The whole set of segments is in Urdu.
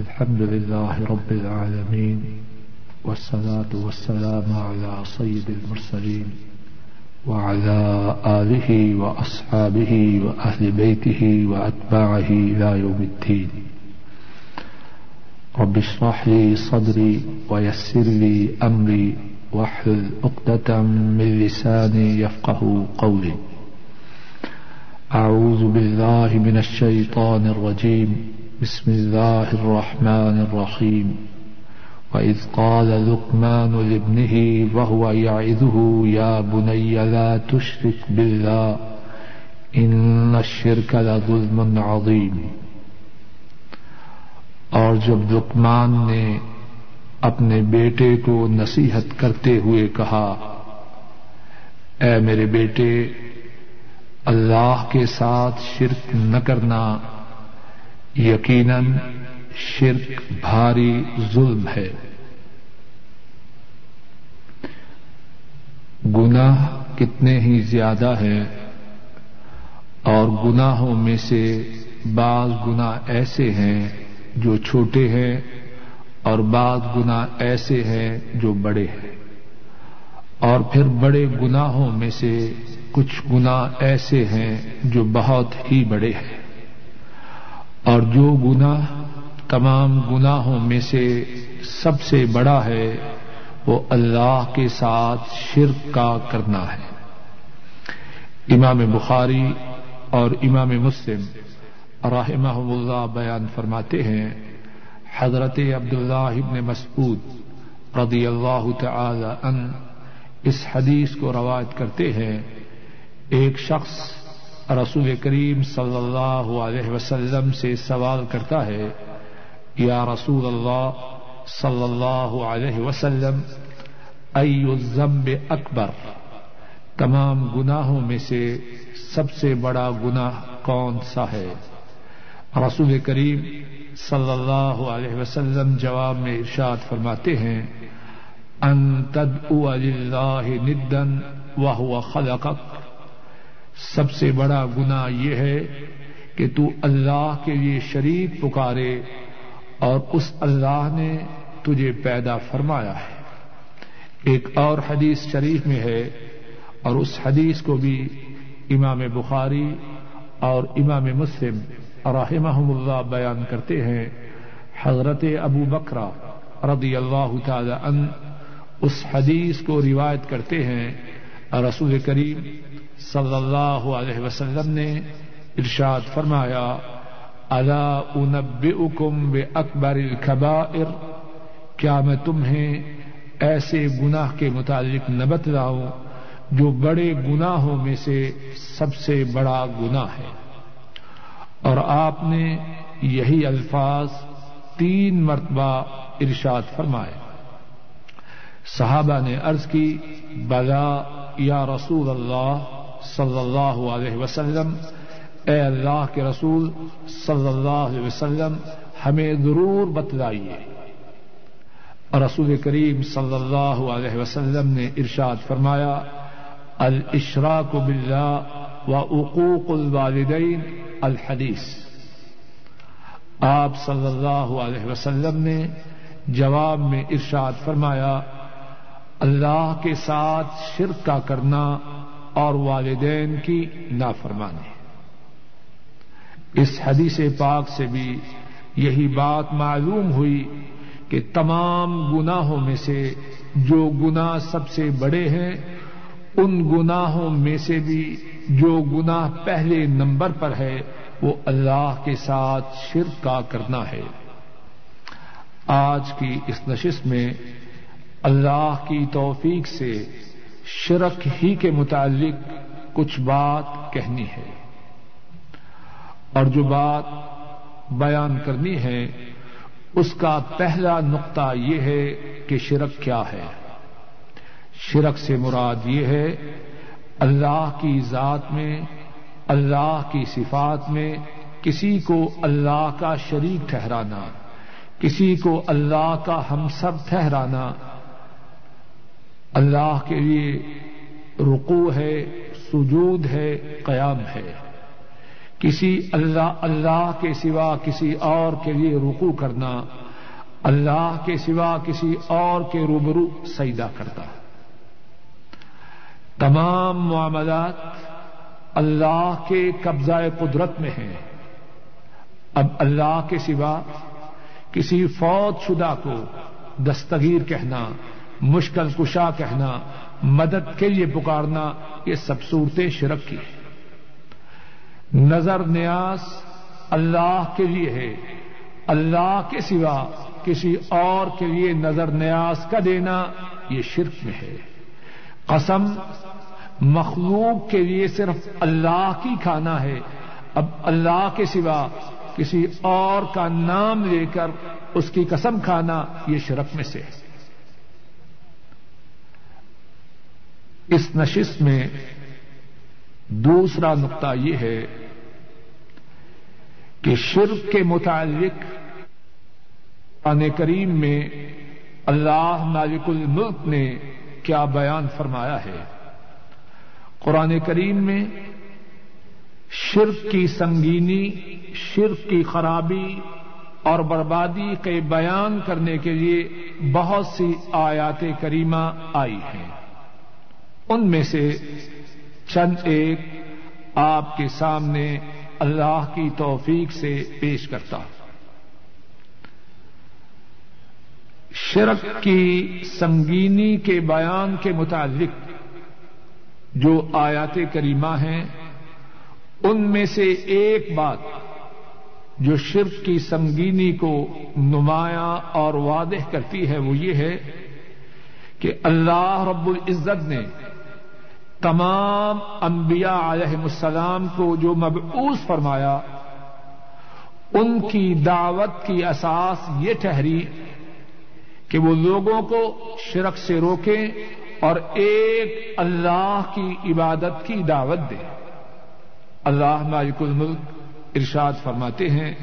الحمد لله رب العالمين والصلاة والسلام على سيد المرسلين وعلى آله وأصحابه وأهل بيته وأتباعه إلى يوم الدين. رب اشرح لي صدري ويسر لي أمري واحلل عقدة من لساني يفقه قولي. أعوذ بالله من الشيطان الرجيم. بسم الله الرحمن الرحيم. وإذ قال لقمان لابنه وهو يعظه، يا بني لا تشرك بالله، إن الشرك لظلم عظيم. اور جب لقمان نے اپنے بیٹے کو نصیحت کرتے ہوئے کہا، اے میرے بیٹے، اللہ کے ساتھ شرک نہ کرنا یقیناً شرک بھاری ظلم ہے۔ گناہ کتنے ہی زیادہ ہیں اور گناہوں میں سے بعض گناہ ایسے ہیں جو چھوٹے ہیں اور بعض گناہ ایسے ہیں جو بڑے ہیں۔ اور پھر بڑے گناہوں میں سے کچھ گناہ ایسے ہیں جو بہت ہی بڑے ہیں۔ اور جو گناہ تمام گناہوں میں سے سب سے بڑا ہے، وہ اللہ کے ساتھ شرک کا کرنا ہے۔ امام بخاری اور امام مسلم رحمہ اللہ بیان فرماتے ہیں، حضرت عبداللہ ابن مسعود رضی اللہ تعالی ان اس حدیث کو روایت کرتے ہیں، ایک شخص رسول کریم صلی اللہ علیہ وسلم سے سوال کرتا ہے، یا رسول اللہ صلی اللہ علیہ وسلم ای الذنب اکبر؟ تمام گناہوں میں سے سب سے بڑا گناہ کون سا ہے؟ رسول کریم صلی اللہ علیہ وسلم جواب میں ارشاد فرماتے ہیں، ان تدعو للہ ندن وهو خلقک سب سے بڑا گنا یہ ہے کہ تو اللہ کے لیے شریک پکارے اور اس اللہ نے تجھے پیدا فرمایا ہے۔ ایک اور حدیث شریف میں ہے اور اس حدیث کو بھی امام بخاری اور امام مسلم رحمہ اللہ بیان کرتے ہیں۔ حضرت ابو بکرا رضی اللہ تعالی ان اس حدیث کو روایت کرتے ہیں۔ رسول کریم صلی اللہ علیہ وسلم نے ارشاد فرمایا اللہ انبئکم بے اکبر الخبائر کیا میں تمہیں ایسے گناہ کے متعلق نہ بتلاؤں جو بڑے گناہوں میں سے سب سے بڑا گناہ ہے؟ اور آپ نے یہی الفاظ تین مرتبہ ارشاد فرمائے۔ صحابہ نے عرض کی، بلا یا رسول اللہ؟ صلی اللہ علیہ وسلم، اے اللہ کے رسول صلی اللہ علیہ وسلم، ہمیں ضرور بتلائیے۔ رسول کریم صلی اللہ علیہ وسلم نے ارشاد فرمایا، الاشراک باللہ و عقوق الوالدین الحدیث۔ آپ صلی اللہ علیہ وسلم نے جواب میں ارشاد فرمایا، اللہ کے ساتھ شرک کا کرنا اور والدین کی نافرمانی۔ اس حدیث پاک سے بھی یہی بات معلوم ہوئی کہ تمام گناہوں میں سے جو گناہ سب سے بڑے ہیں، ان گناہوں میں سے بھی جو گناہ پہلے نمبر پر ہے، وہ اللہ کے ساتھ شرک کا کرنا ہے۔ آج کی اس نشست میں اللہ کی توفیق سے شرک ہی کے متعلق کچھ بات کہنی ہے۔ اور جو بات بیان کرنی ہے، اس کا پہلا نقطہ یہ ہے کہ شرک کیا ہے۔ شرک سے مراد یہ ہے، اللہ کی ذات میں، اللہ کی صفات میں کسی کو اللہ کا شریک ٹھہرانا، کسی کو اللہ کا ہم سب ٹھہرانا اللہ کے لیے رقو ہے، سجود ہے، قیام ہے۔ کسی اللہ اللہ کے سوا کسی اور کے لیے رکو کرنا، اللہ کے سوا کسی اور کے روبرو سجدہ کرتا۔ تمام معاملات اللہ کے قبضہ قدرت میں ہیں۔ اب اللہ کے سوا کسی فوت شدہ کو دستگیر کہنا مشکل کشا کہنا، مدد کے لیے پکارنا، یہ سب صورتیں شرک کی نظر نیاز اللہ کے لیے ہے۔ اللہ کے سوا کسی اور کے لیے نظر نیاز کا دینا یہ شرک میں ہے۔ قسم، مخلوق کے لیے صرف اللہ کی کھانا ہے۔ اب اللہ کے سوا کسی اور کا نام لے کر اس کی قسم کھانا یہ شرک میں سے ہے۔ اس نشست میں دوسرا نقطہ یہ ہے کہ شرک کے متعلق قرآن کریم میں اللہ مالک الملک نے کیا بیان فرمایا ہے۔ قرآن کریم میں شرک کی سنگینی، شرک کی خرابی اور بربادی کے بیان کرنے کے لیے بہت سی آیات کریمہ آئی ہیں۔ ان میں سے چند ایک آپ کے سامنے اللہ کی توفیق سے پیش کرتا شرک کی سنگینی کے بیان کے متعلق جو آیات کریمہ ہیں، ان میں سے ایک بات جو شرک کی سنگینی کو نمایاں اور واضح کرتی ہے، وہ یہ ہے کہ اللہ رب العزت نے تمام انبیاء علیہ السلام کو جو مبعوث فرمایا، ان کی دعوت کی اساس یہ ٹھہری کہ وہ لوگوں کو شرک سے روکیں اور ایک اللہ کی عبادت کی دعوت دیں۔ اللہ مالک الملک ارشاد فرماتے ہیں،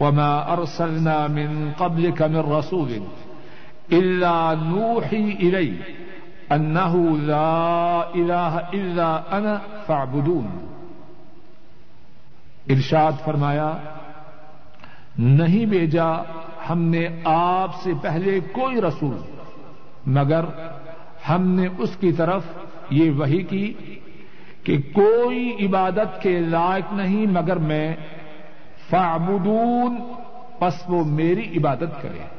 وما ارسلنا من قبلك من رسول الا نوحي اليه انه لا اله الا انا فاعبدون۔ ارشاد فرمایا، نہیں بھیجا ہم نے آپ سے پہلے کوئی رسول، مگر ہم نے اس کی طرف یہ وہی کی کہ کوئی عبادت کے لائق نہیں، مگر میں فعبدون پس وہ میری عبادت کرے۔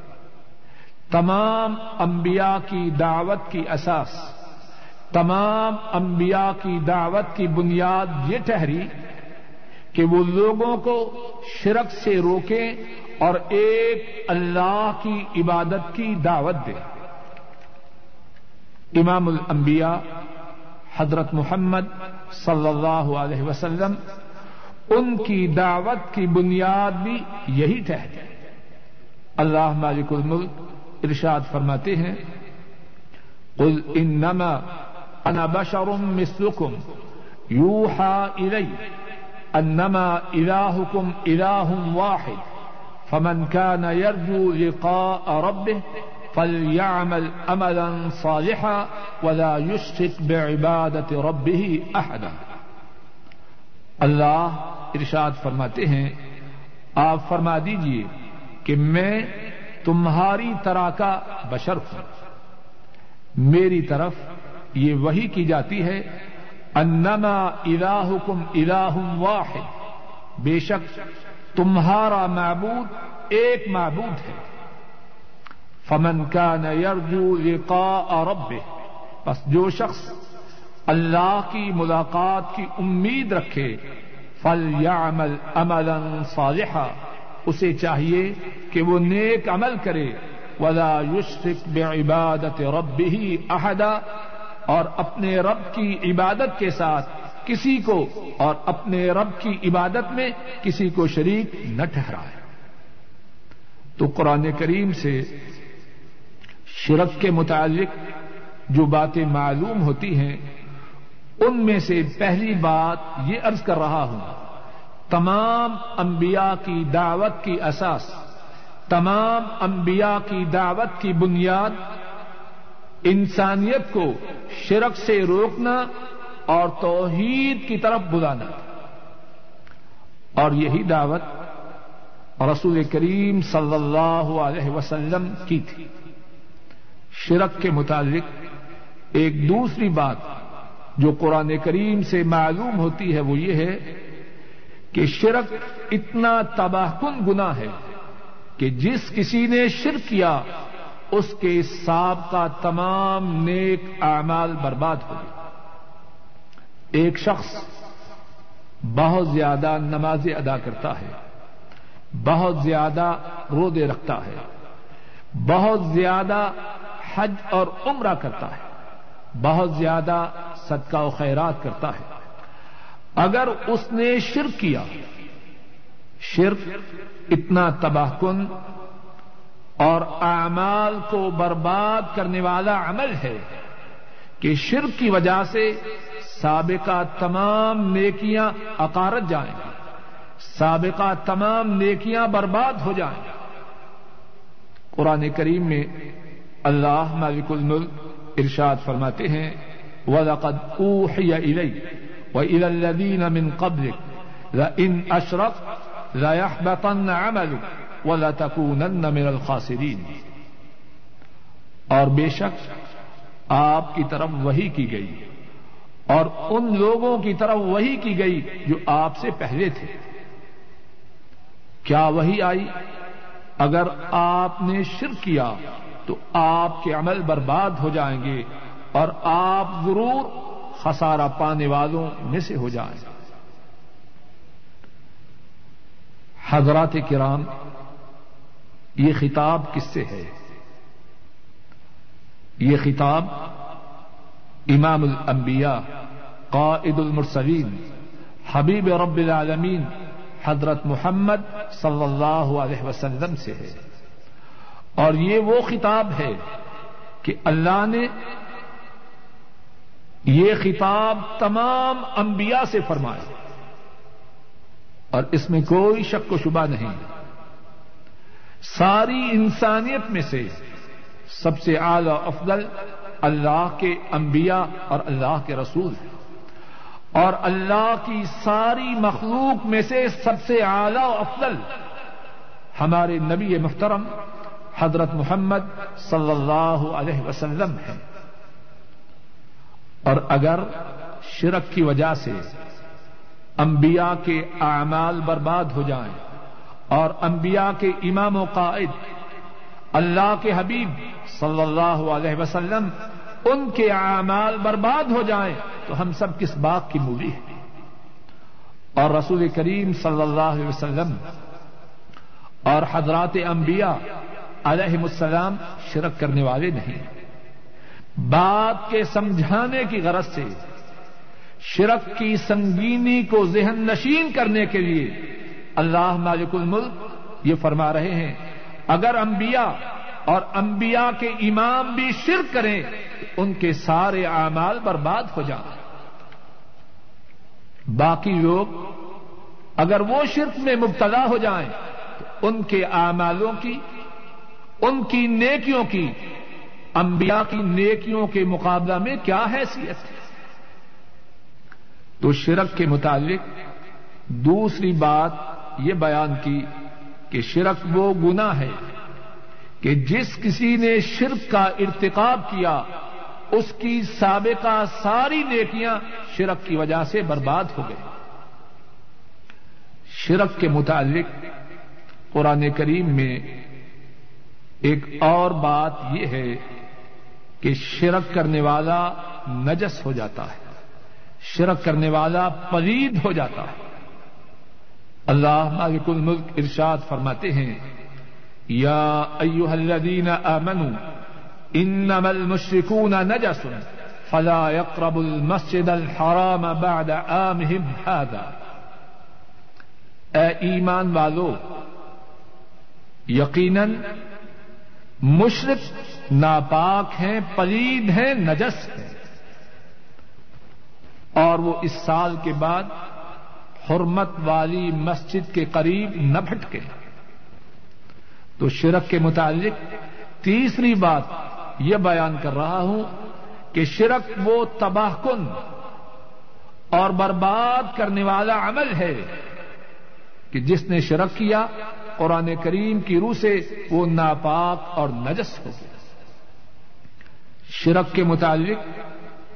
تمام انبیاء کی دعوت کی اساس، تمام انبیاء کی دعوت کی بنیاد یہ ٹہری کہ وہ لوگوں کو شرک سے روکیں اور ایک اللہ کی عبادت کی دعوت دیں۔ امام الانبیاء حضرت محمد صلی اللہ علیہ وسلم ان کی دعوت کی بنیاد بھی یہی ٹھہری۔ اللہ مالک الملک ارشاد فرماتے ہیں، قل انما انا بشر مثلكم، يوحى الي انما الهكم اله واحد، فمن كان يرجو لقاء ربه فليعمل املا صالحا ولا يشرك بعباده ربه احدا اللہ ارشاد فرماتے ہیں، آپ فرما دیجیے کہ میں تمہاری طرح کا بشر ہوں۔ میری طرف یہ وہی کی جاتی ہے انما الہکم الہ واحد۔ بے شک تمہارا معبود ایک معبود ہے۔ فمن كان يرجو لقاء ربه پس جو شخص اللہ کی ملاقات کی امید رکھے فلیعمل عملا صالحا۔ اسے چاہیے کہ وہ نیک عمل کرے۔ ولا یشرک بعبادت ربه احدا اور اپنے رب کی عبادت کے ساتھ کسی کو اور اپنے رب کی عبادت میں کسی کو شریک نہ ٹھہرائے۔ تو قرآن کریم سے شرک کے متعلق جو باتیں معلوم ہوتی ہیں، ان میں سے پہلی بات یہ عرض کر رہا ہوں۔ تمام انبیاء کی دعوت کی اساس، تمام انبیاء کی دعوت کی بنیاد، انسانیت کو شرک سے روکنا اور توحید کی طرف بلانا۔ اور یہی دعوت رسول کریم صلی اللہ علیہ وسلم کی تھی۔ شرک کے متعلق ایک دوسری بات جو قرآن کریم سے معلوم ہوتی ہے وہ یہ ہے کہ شرک اتنا تباہ کن گنا ہے کہ جس کسی نے شرک کیا، اس کے ساب کا تمام نیک اعمال برباد ہو گئے۔ ایک شخص بہت زیادہ نمازیں ادا کرتا ہے، بہت زیادہ رودے رکھتا ہے، بہت زیادہ حج اور عمرہ کرتا ہے، بہت زیادہ صدقہ و خیرات کرتا ہے۔ اگر اس نے شرک کیا، شرک اتنا تباہ کن اور اعمال کو برباد کرنے والا عمل ہے کہ شرک کی وجہ سے سابقہ تمام نیکیاں اکارت جائیں گی سابقہ تمام نیکیاں برباد ہو جائیں۔ گی قرآن کریم میں اللہ مالک الملک ارشاد فرماتے ہیں، وَلَقَدْ أُوحِيَ إِلَيْكَ وَإِلَى الَّذِينَ مِن قَبْلِكَ، لَئِنْ أَشْرَكْتَ لَيَحْبَطَنَّ عَمَلُكَ، وَلَتَكُونَنَّ مِنَ الْخَاسِرِينَ۔ اور بے شک، آپ کی طرف وہی کی گئی، اور ان لوگوں کی طرف وہی کی گئی جو آپ سے پہلے تھے۔ کیا وہی آئی؟ اگر آپ نے شرک کیا، تو آپ کے عمل برباد ہو جائیں گے، اور آپ ضرور خسارہ پانے والوں میں سے ہو جائیں حضرات کرام، یہ خطاب کس سے ہے؟ یہ خطاب امام الانبیاء، قائد المرسلین، حبیب رب العالمین، حضرت محمد صلی اللہ علیہ وسلم سے ہے۔ اور یہ وہ خطاب ہے کہ اللہ نے یہ خطاب تمام انبیاء سے فرمایا۔ اور اس میں کوئی شک و شبہ نہیں۔ ساری انسانیت میں سے سب سے اعلی افضل اللہ کے انبیاء اور اللہ کے رسول۔ ہیں اور اللہ کی ساری مخلوق میں سے سب سے اعلی و افضل ہمارے نبی محترم حضرت محمد صلی اللہ علیہ وسلم ہے اور اگر شرک کی وجہ سے انبیاء کے اعمال برباد ہو جائیں اور انبیاء کے امام و قائد اللہ کے حبیب صلی اللہ علیہ وسلم ان کے اعمال برباد ہو جائیں، تو ہم سب کس بات کی مولی ہے اور رسول کریم صلی اللہ علیہ وسلم اور حضرات انبیاء علیہ السلام شرک کرنے والے نہیں۔ بات کے سمجھانے کی غرض سے، شرک کی سنگینی کو ذہن نشین کرنے کے لیے اللہ مالک الملک یہ فرما رہے ہیں، اگر انبیاء اور انبیاء کے امام بھی شرک کریں، ان کے سارے اعمال برباد ہو جائیں۔ باقی لوگ اگر وہ شرک میں مبتلا ہو جائیں، تو ان کے اعمالوں کی، ان کی نیکیوں کی انبیاء کی نیکیوں کے مقابلہ میں کیا حیثیت ہے؟ تو شرک کے متعلق دوسری بات یہ بیان کی کہ شرک وہ گنا ہے کہ جس کسی نے شرک کا ارتقاب کیا، اس کی سابقہ ساری نیکیاں شرک کی وجہ سے برباد ہو گئے شرک کے متعلق قرآن کریم میں ایک اور بات یہ ہے کہ شرک کرنے والا نجس ہو جاتا ہے، شرک کرنے والا پلید ہو جاتا ہے۔ اللہ مالک الملک ارشاد فرماتے ہیں، یا ایوہ الذین آمنوا، انما المشرکون نجس، فلا يقرب المسجد الحرام بعد عامهم هذا۔ اے ایمان والو، یقیناً مشرق ناپاک ہیں، پلید ہیں، نجس ہیں۔ اور وہ اس سال کے بعد حرمت والی مسجد کے قریب نہ بھٹکے۔ تو شرک کے متعلق تیسری بات یہ بیان کر رہا ہوں کہ شرک وہ تباہ کن اور برباد کرنے والا عمل ہے کہ جس نے شرک کیا، قرآن کریم کی روح سے وہ ناپاک اور نجس ہو گیا شرک کے متعلق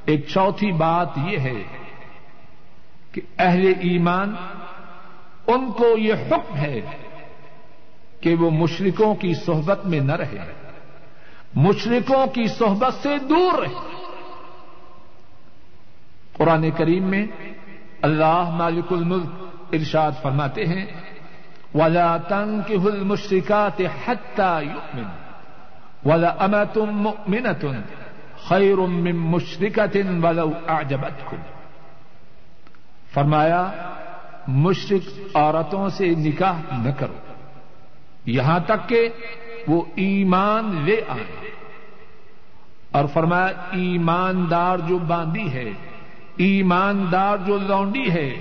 ایک چوتھی بات یہ ہے کہ اہل ایمان ان کو یہ حکم ہے کہ وہ مشرکوں کی صحبت میں نہ رہے، مشرکوں کی صحبت سے دور رہے۔ قرآن کریم میں اللہ مالک الملک ارشاد فرماتے ہیں، ولا تنكحوا المشركات حتى يؤمن ولا أمة مؤمنة خير من مشركة ولو أعجبتكم فرمایا مشرق عورتوں سے نکاح نہ کرو۔ یہاں تک کہ وہ ایمان لے آئے۔ اور فرمایا، ایماندار جو باندھی ہے، ایماندار جو لونڈی ہے،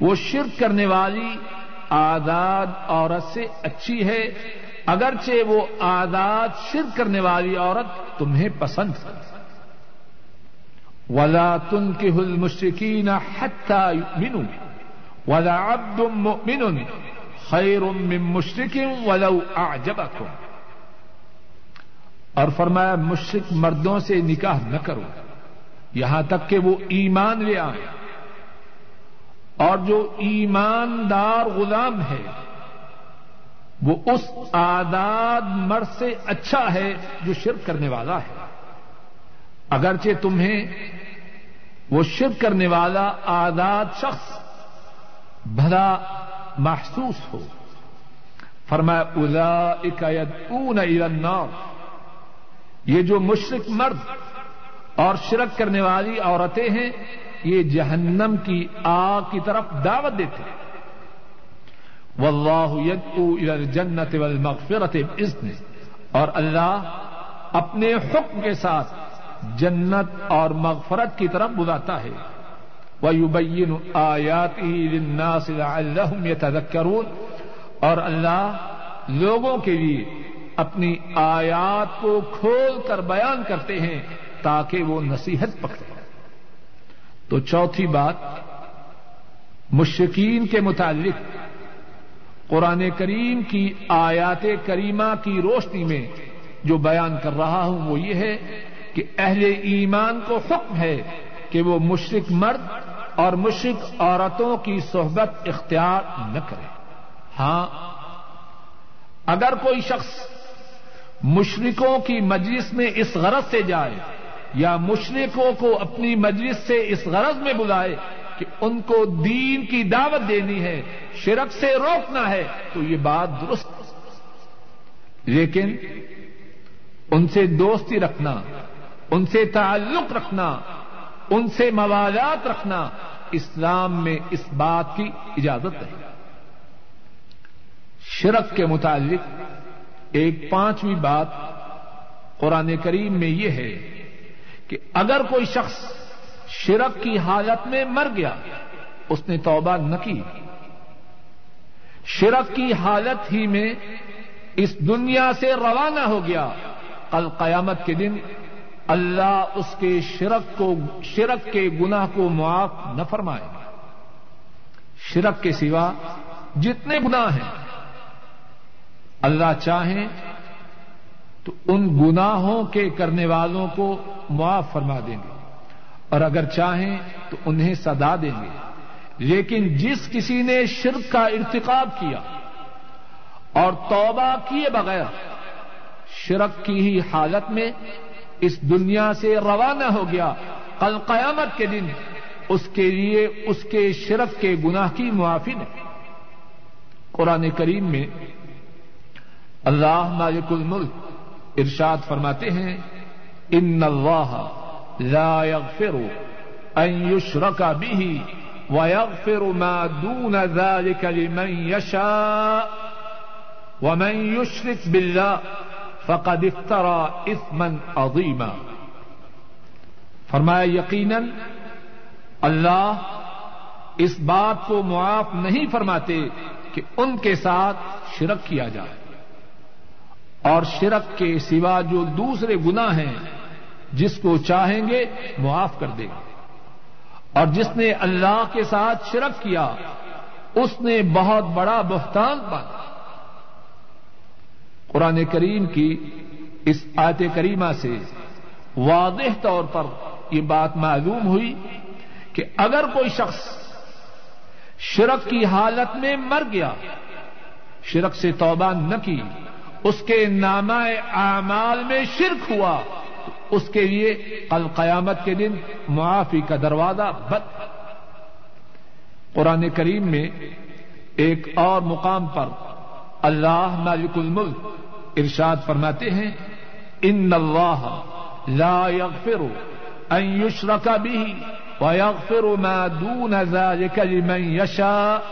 وہ شرک کرنے والی آزاد عورت سے اچھی ہے۔ اگرچہ وہ آزاد شرک کرنے والی عورت تمہیں پسند ہے ولا تن کے حل مشرقین حتہ منو ولا عبد مؤمن خیر من مشرق ولو اعجبکم اور فرمایا مشرق مردوں سے نکاح نہ کرو۔ یہاں تک کہ وہ ایمان لے آئے۔ اور جو ایماندار غلام ہے وہ اس آداد مرد سے اچھا ہے جو شرک کرنے والا ہے۔ اگرچہ تمہیں وہ شرک کرنے والا آداد شخص بھلا محسوس ہو۔ فرمایا الا اکیت اون یہ جو مشرق مرد اور شرک کرنے والی عورتیں ہیں، یہ جہنم کی آگ کی طرف دعوت دیتے ہیں۔ واللہ یدعو الى الجنت والمغفرت باذن اور اللہ اپنے حکم کے ساتھ جنت اور مغفرت کی طرف بلاتا ہے۔ وَيُبَيِّنُ آيَاتِهِ لِلنَّاسِ لَعَلَّهُمْ يَتَذَكَّرُونَ اور اللہ لوگوں کے لیے اپنی آیات کو کھول کر بیان کرتے ہیں تاکہ وہ نصیحت پکڑے۔ تو چوتھی بات مشکین کے متعلق قرآن کریم کی آیات کریمہ کی روشنی میں جو بیان کر رہا ہوں وہ یہ ہے کہ اہل ایمان کو حکم ہے کہ وہ مشرق مرد اور مشرق عورتوں کی صحبت اختیار نہ کرے۔ ہاں اگر کوئی شخص مشرقوں کی مجلس میں اس غرض سے جائے یا مشرقوں کو اپنی مجلس سے اس غرض میں بلائے کہ ان کو دین کی دعوت دینی ہے، شرک سے روکنا ہے، تو یہ بات درست لیکن ان سے دوستی رکھنا، ان سے تعلق رکھنا، ان سے موالات رکھنا اسلام میں اس بات کی اجازت ہے۔ شرک کے متعلق ایک پانچویں بات قرآن کریم میں یہ ہے کہ اگر کوئی شخص شرک کی حالت میں مر گیا۔ اس نے توبہ نہ کی۔ شرک کی حالت ہی میں اس دنیا سے روانہ ہو گیا۔ کل قیامت کے دن اللہ اس کے شرک کو، شرک کے گناہ کو معاف نہ فرمائے۔ شرک کے سوا جتنے گناہ ہیں، اللہ چاہیں تو ان گناہوں کے کرنے والوں کو معاف فرما دیں گے۔ اور اگر چاہیں تو انہیں سدا دیں گے۔ لیکن جس کسی نے شرک کا ارتقاب کیا اور توبہ کیے بغیر شرک کی ہی حالت میں اس دنیا سے روانہ ہو گیا، کل قیامت کے دن اس کے لیے اس کے شرک کے گناہ کی معافی نہیں۔ قرآن کریم میں اللہ مالک الملک ارشاد فرماتے ہیں، ان اللہ لا يغفر ان يشرك به ويغفر ما دون ذلك لمن يشاء ومن يشرك بالله فقد افترى اثما عظيما فرمایا یقیناً اللہ اس بات کو معاف نہیں فرماتے کہ ان کے ساتھ شرک کیا جائے اور شرک کے سوا جو دوسرے گنا ہیں جس کو چاہیں گے معاف کر دیں گے اور جس نے اللہ کے ساتھ شرک کیا، اس نے بہت بڑا بہتان باندھا۔ قرآن کریم کی اس آیت کریمہ سے واضح طور پر یہ بات معلوم ہوئی کہ اگر کوئی شخص شرک کی حالت میں مر گیا، شرک سے توبہ نہ کی، اس کے نامہ اعمال میں شرک ہوا اس کے لیے کل قیامت کے دن معافی کا دروازہ بند۔ قرآن کریم میں ایک اور مقام پر اللہ مالک الملک ارشاد فرماتے ہیں، ان اللہ لا يغفر ان يشرك به ويغفر ما دون ذلك لمن يشاء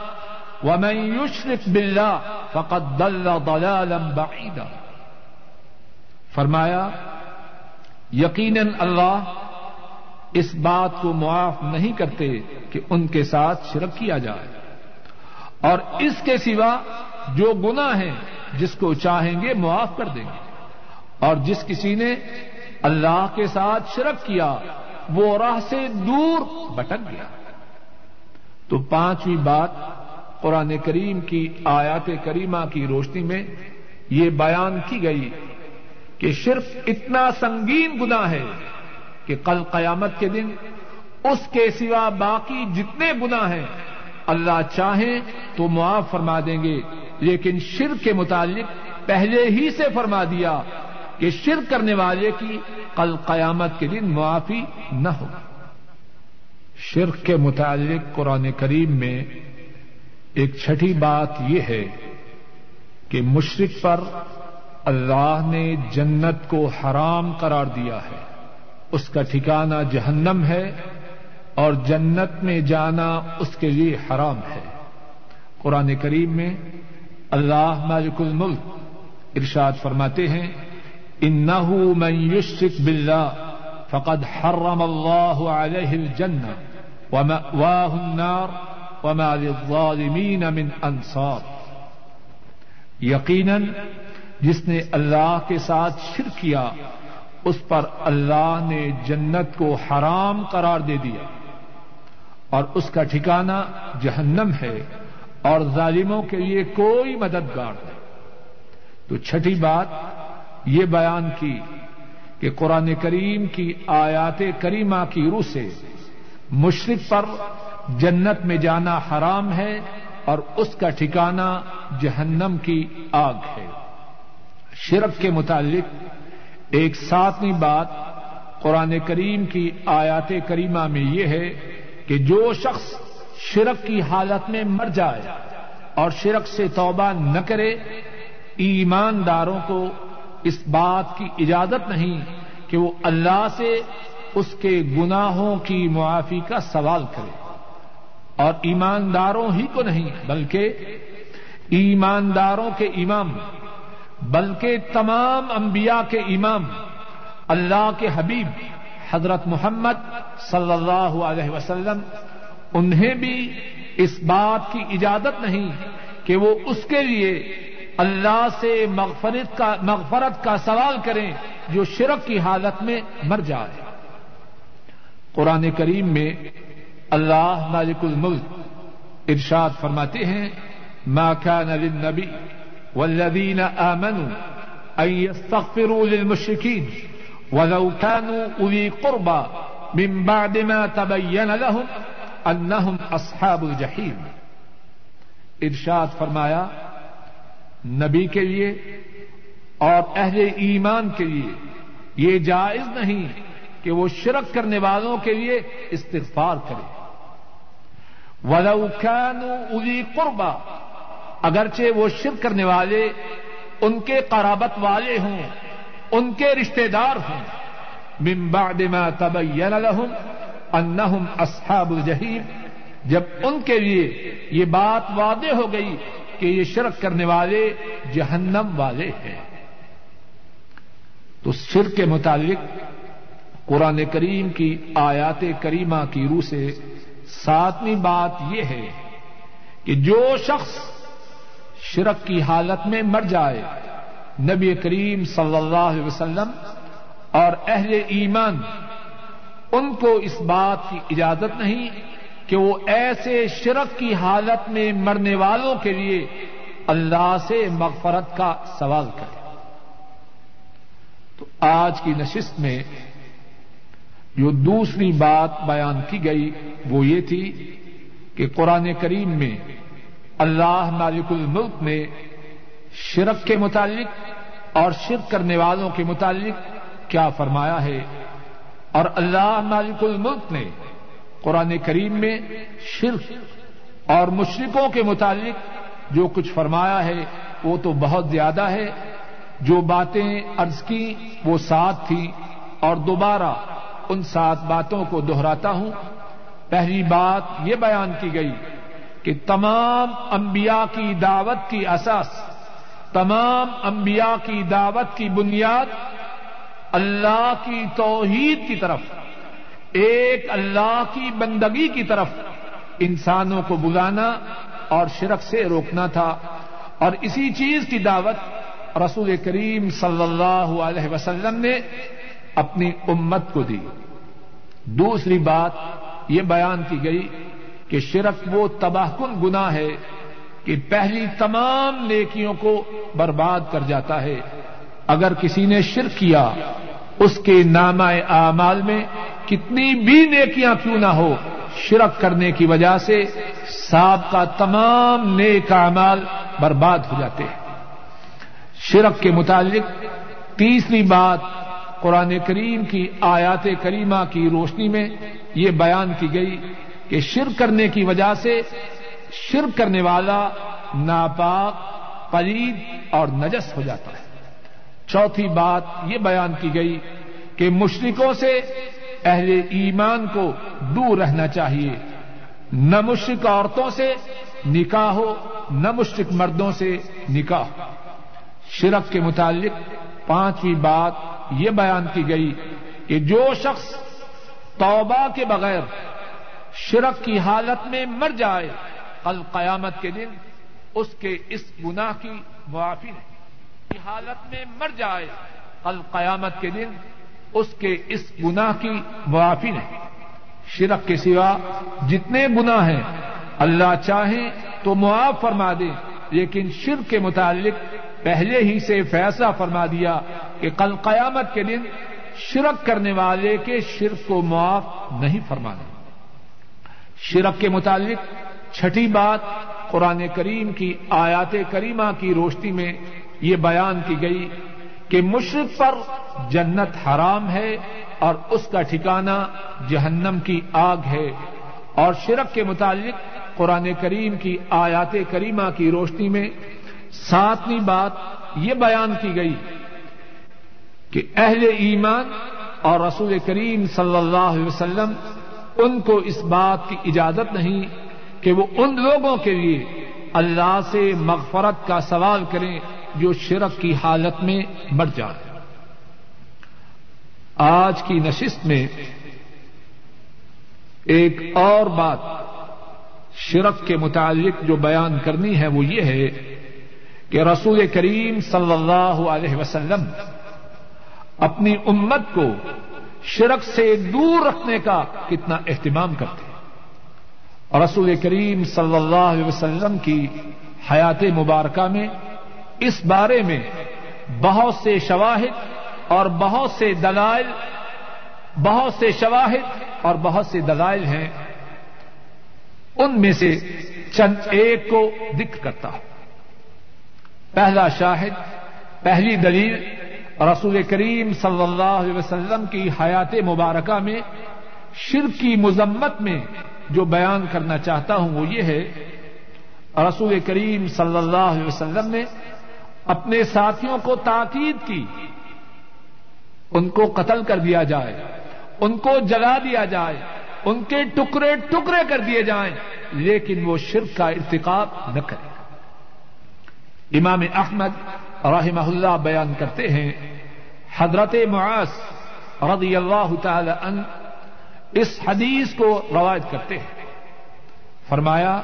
ومن يشرك بالله فقد ضل ضلالا بعيدا فرمایا یقیناً اللہ اس بات کو معاف نہیں کرتے کہ ان کے ساتھ شرک کیا جائے۔ اور اس کے سوا جو گنا ہے جس کو چاہیں گے معاف کر دیں گے۔ اور جس کسی نے اللہ کے ساتھ شرک کیا، وہ راہ سے دور بٹک گیا۔ تو پانچویں بات قرآن کریم کی آیات کریمہ کی روشنی میں یہ بیان کی گئی کہ صرف اتنا سنگین گنا ہے کہ کل قیامت کے دن اس کے سوا باقی جتنے گنا ہیں، اللہ چاہیں تو معاف فرما دیں گے، لیکن شرک کے متعلق پہلے ہی سے فرما دیا کہ شرک کرنے والے کی کل قیامت کے دن معافی نہ ہو۔ شرک کے متعلق قرآن کریم میں ایک چھٹی بات یہ ہے کہ مشرق پر اللہ نے جنت کو حرام قرار دیا ہے۔ اس کا ٹھکانہ جہنم ہے اور جنت میں جانا اس کے لیے حرام ہے۔ قرآن کریم میں اللہ مالک الملک ارشاد فرماتے ہیں انه من يشرك بالله فقد حرم الله عليه الجنة ومأواه النار وما للظالمين من انصار۔ یقیناً جس نے اللہ کے ساتھ شرک کیا، اس پر اللہ نے جنت کو حرام قرار دے دیا۔ اور اس کا ٹھکانہ جہنم ہے اور ظالموں کے لیے کوئی مددگار نہیں۔ تو چھٹی بات یہ بیان کی کہ قرآن کریم کی آیات کریمہ کی روح سے مشرق پر جنت میں جانا حرام ہے اور اس کا ٹھکانہ جہنم کی آگ ہے۔ شرک کے متعلق ایک ساتویں بات قرآن کریم کی آیات کریمہ میں یہ ہے کہ جو شخص شرک کی حالت میں مر جائے اور شرک سے توبہ نہ کرے، ایمانداروں کو اس بات کی اجازت نہیں کہ وہ اللہ سے اس کے گناہوں کی معافی کا سوال کرے۔ اور ایمانداروں ہی کو نہیں، بلکہ ایمانداروں کے امام بلکہ تمام انبیاء کے امام، اللہ کے حبیب، حضرت محمد صلی اللہ علیہ وسلم، انہیں بھی اس بات کی اجازت نہیں کہ وہ اس کے لیے اللہ سے مغفرت کا مغفرت کا سوال کریں جو شرک کی حالت میں مر جائے۔ قرآن کریم میں اللہ مالک الملک ارشاد فرماتے ہیں، ما كان للنبي والذين آمنوا أن يستغفروا للمشركين ولو كانوا أولي قربى من بعد ما تبين لهم أنهم أصحاب الجحيم ارشاد فرمایا، نبی کے لیے اور اہل ایمان کے لیے یہ جائز نہیں کہ وہ شرک کرنے والوں کے لیے استغفار کرے۔ ولوکان الی قربا اگرچہ وہ شرک کرنے والے ان کے قرابت والے ہوں، ان کے رشتے دار ہوں۔ من بعد ما تبین لهم انہم اصحاب الجحیم، جب ان کے لیے یہ بات واضح ہو گئی کہ یہ شرک کرنے والے جہنم والے ہیں۔ تو شرک کے متعلق قرآن کریم کی آیات کریمہ کی روح سے ساتویں بات یہ ہے کہ جو شخص شرک کی حالت میں مر جائے۔ نبی کریم صلی اللہ علیہ وسلم اور اہل ایمان، ان کو اس بات کی اجازت نہیں کہ وہ ایسے شرک کی حالت میں مرنے والوں کے لیے اللہ سے مغفرت کا سوال کرے۔ تو آج کی نشست میں جو دوسری بات بیان کی گئی وہ یہ تھی کہ قرآن کریم میں اللہ مالک الملک نے شرک کے متعلق اور شرک کرنے والوں کے متعلق کیا فرمایا ہے؟ اور اللہ مالک الملک نے قرآن کریم میں شرک اور مشرقوں کے متعلق جو کچھ فرمایا ہے، وہ تو بہت زیادہ ہے۔ جو باتیں عرض کی، وہ سات تھی اور دوبارہ ان سات باتوں کو دہراتا ہوں۔ پہلی بات یہ بیان کی گئی کہ تمام انبیاء کی دعوت کی اساس، تمام انبیاء کی دعوت کی بنیاد اللہ کی توحید کی طرف، ایک اللہ کی بندگی کی طرف انسانوں کو بلانا اور شرک سے روکنا تھا۔ اور اسی چیز کی دعوت رسول کریم صلی اللہ علیہ وسلم نے اپنی امت کو دی۔ دوسری بات یہ بیان کی گئی کہ شرک وہ تباہ کن گنا ہے کہ پہلی تمام نیکیوں کو برباد کر جاتا ہے۔ اگر کسی نے شرک کیا، اس کے نامہ اعمال میں کتنی بھی نیکیاں کیوں نہ ہو، شرک کرنے کی وجہ سے ساب کا تمام نیک اعمال برباد ہو جاتے ہیں۔ شرک کے متعلق تیسری بات قرآن کریم کی آیات کریمہ کی روشنی میں یہ بیان کی گئی کہ شرک کرنے کی وجہ سے شرک کرنے والا ناپاک، پلید اور نجس ہو جاتا ہے۔ چوتھی بات یہ بیان کی گئی کہ مشرقوں سے اہل ایمان کو دور رہنا چاہیے۔ نہ مشرق عورتوں سے نکاح ہو، نہ مشرق مردوں سے نکاح۔ ہو شرک کے متعلق پانچویں بات یہ بیان کی گئی کہ جو شخص توبہ کے بغیر شرک کی حالت میں مر جائے القیامت کے دن اس کے اس گناہ کی معافی نہیں۔ کی حالت میں مر جائے القیامت کے دن اس کے اس گناہ کی معافی نہیں۔ شرک کے سوا جتنے گناہ ہیں، اللہ چاہے تو معاف فرما دے، لیکن شرک کے متعلق پہلے ہی سے فیصلہ فرما دیا کہ کل قیامت کے دن شرک کرنے والے کے شرک کو معاف نہیں فرمانا۔ شرک کے متعلق چھٹی بات قرآن کریم کی آیات کریمہ کی روشنی میں یہ بیان کی گئی کہ مشرق پر جنت حرام ہے اور اس کا ٹھکانہ جہنم کی آگ ہے اور شرک کے متعلق قرآن کریم کی آیات کریمہ کی روشنی میں ساتویں بات یہ بیان کی گئی کہ اہل ایمان اور رسول کریم صلی اللہ علیہ وسلم ان کو اس بات کی اجازت نہیں کہ وہ ان لوگوں کے لیے اللہ سے مغفرت کا سوال کریں جو شرک کی حالت میں مر جائے۔ آج کی نشست میں ایک اور بات شرک کے متعلق جو بیان کرنی ہے وہ یہ ہے کہ رسول کریم صلی اللہ علیہ وسلم اپنی امت کو شرک سے دور رکھنے کا کتنا اہتمام کرتے ہیں۔ رسول کریم صلی اللہ علیہ وسلم کی حیات مبارکہ میں اس بارے میں بہت سے شواہد اور بہت سے دلائل، بہت سے شواہد اور بہت سے دلائل ہیں۔ ان میں سے چند ایک کو ذکر کرتا ہوں۔ پہلا شاہد، پہلی دلیل رسول کریم صلی اللہ علیہ وسلم کی حیات مبارکہ میں، شرک کی مذمت میں جو بیان کرنا چاہتا ہوں وہ یہ ہے، رسول کریم صلی اللہ علیہ وسلم نے اپنے ساتھیوں کو تاکید کی، ان کو قتل کر دیا جائے، ان کو جلا دیا جائے، ان کے ٹکڑے ٹکڑے کر دیے جائیں، لیکن وہ شرک کا ارتقاب نہ کرے امام احمد رحمہ اللہ بیان کرتے ہیں حضرت معاذ رضی اللہ تعالی عنہ اس حدیث کو روایت کرتے ہیں۔ فرمایا